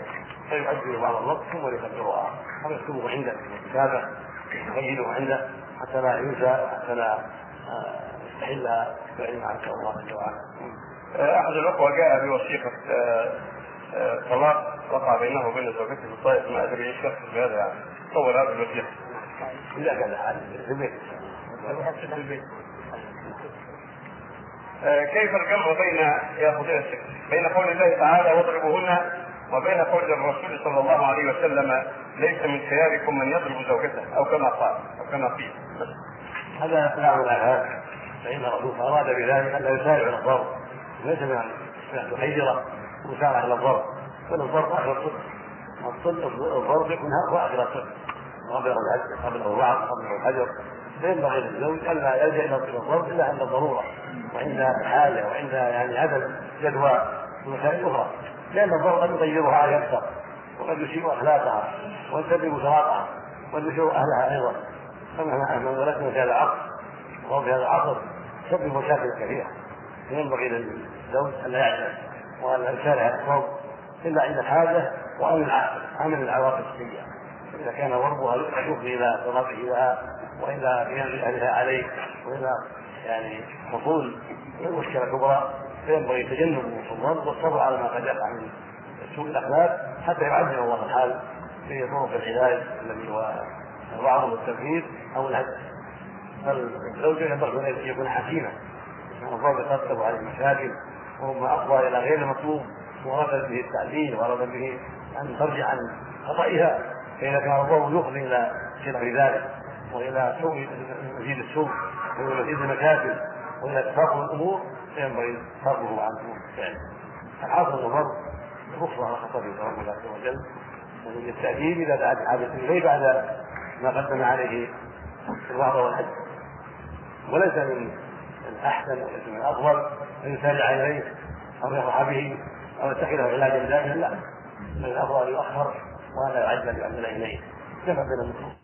فيؤجل بعض الوقت ثم يقدرها أو يكتبه عنده في الكتابة يسجله عنده حتى لا ينسى حتى لا آه، يستحلها بعلم عن الله جل وعلا. أحد الأخوة جاء بوثيقة آه، آه، طلاق وقع بينه وبين زوجته في الطائف ما أدري إيش يقصد بهذا يعني طول هذه الوثيقة. إذا كان حال في البيت. في البيت. آه، كيف الجمع بين يا فضيلة الشيخ بين قول الله تعالى واضربوهن وبين قول الرسول صلى الله عليه وسلم ليس من خياركم من يضرب زوجته أو كما قال أو كما قيل. هذا لا هذا فإن الرسول أراد بذلك أن لا يسارع إلى الضرب. ليس من ان تحيره مسارعه إلى الضرب. بل الضرب آخر الصدق. الضرب يكون اخر الصدق. قبل العدل قبل الوعظ قبل الحجر. فينبغي للزوج الا يلجأ إلى الضرب إلا عند الضرورة وعند حاجة وعند يعني عدم جدوى مسائل أخرى. لأن الضرب قد يغيرها على أكثر وقد يسيء أخلاقها ويسبب شراطها وقد يسيء أهلها أيضا. كما نحن ولكن في هذا العصر وهو في هذا العصر يسبب مشاكل كثيرة. فينبغي للزوج أن لا يعلم وأن لا يسارع الضرب إلا عند وعن العاقل عمل العواقب السيئة. إذا كان ضربها يفضي إلى طلاقه لها وإلى قيام أهلها عليه وإلى يعني حصول مشكله كبرى فينبغي تجنب الضرب والصبر على ما قد يقع من سوء الأخلاق حتى يعجل الله الحال في طرق العلاج الذي هو الوعظ والتنفيذ أو الهدف. فالزوجة ينبغي أن يكون حكيما الضوء يترتب عليه مشاكل وربما افضى إلى غير المطلوب وأراد به التعديل وأراد به أن ترجع عن خطئها فاذا كان الضوء يفضي إلى خلاف ذلك وإلى سوء مزيد السوء وإلى مزيد المكاسب وإلى تفاقم الأمور. فينبغي تركه عن فعله الحاصل الضر الرخصه على خطبه رب عز وجل التأديب إذا دعت حاجة إليه بعد ما قدم عليه الوعظ والحج وليس من الأحسن وليس من الأفضل أن يسارع إليه أو يفرح به أو يتخذه علاجا دائما لا. بل الأفضل أن يؤخر ولا يعجل بأمر إليه. كما بين المسلمين.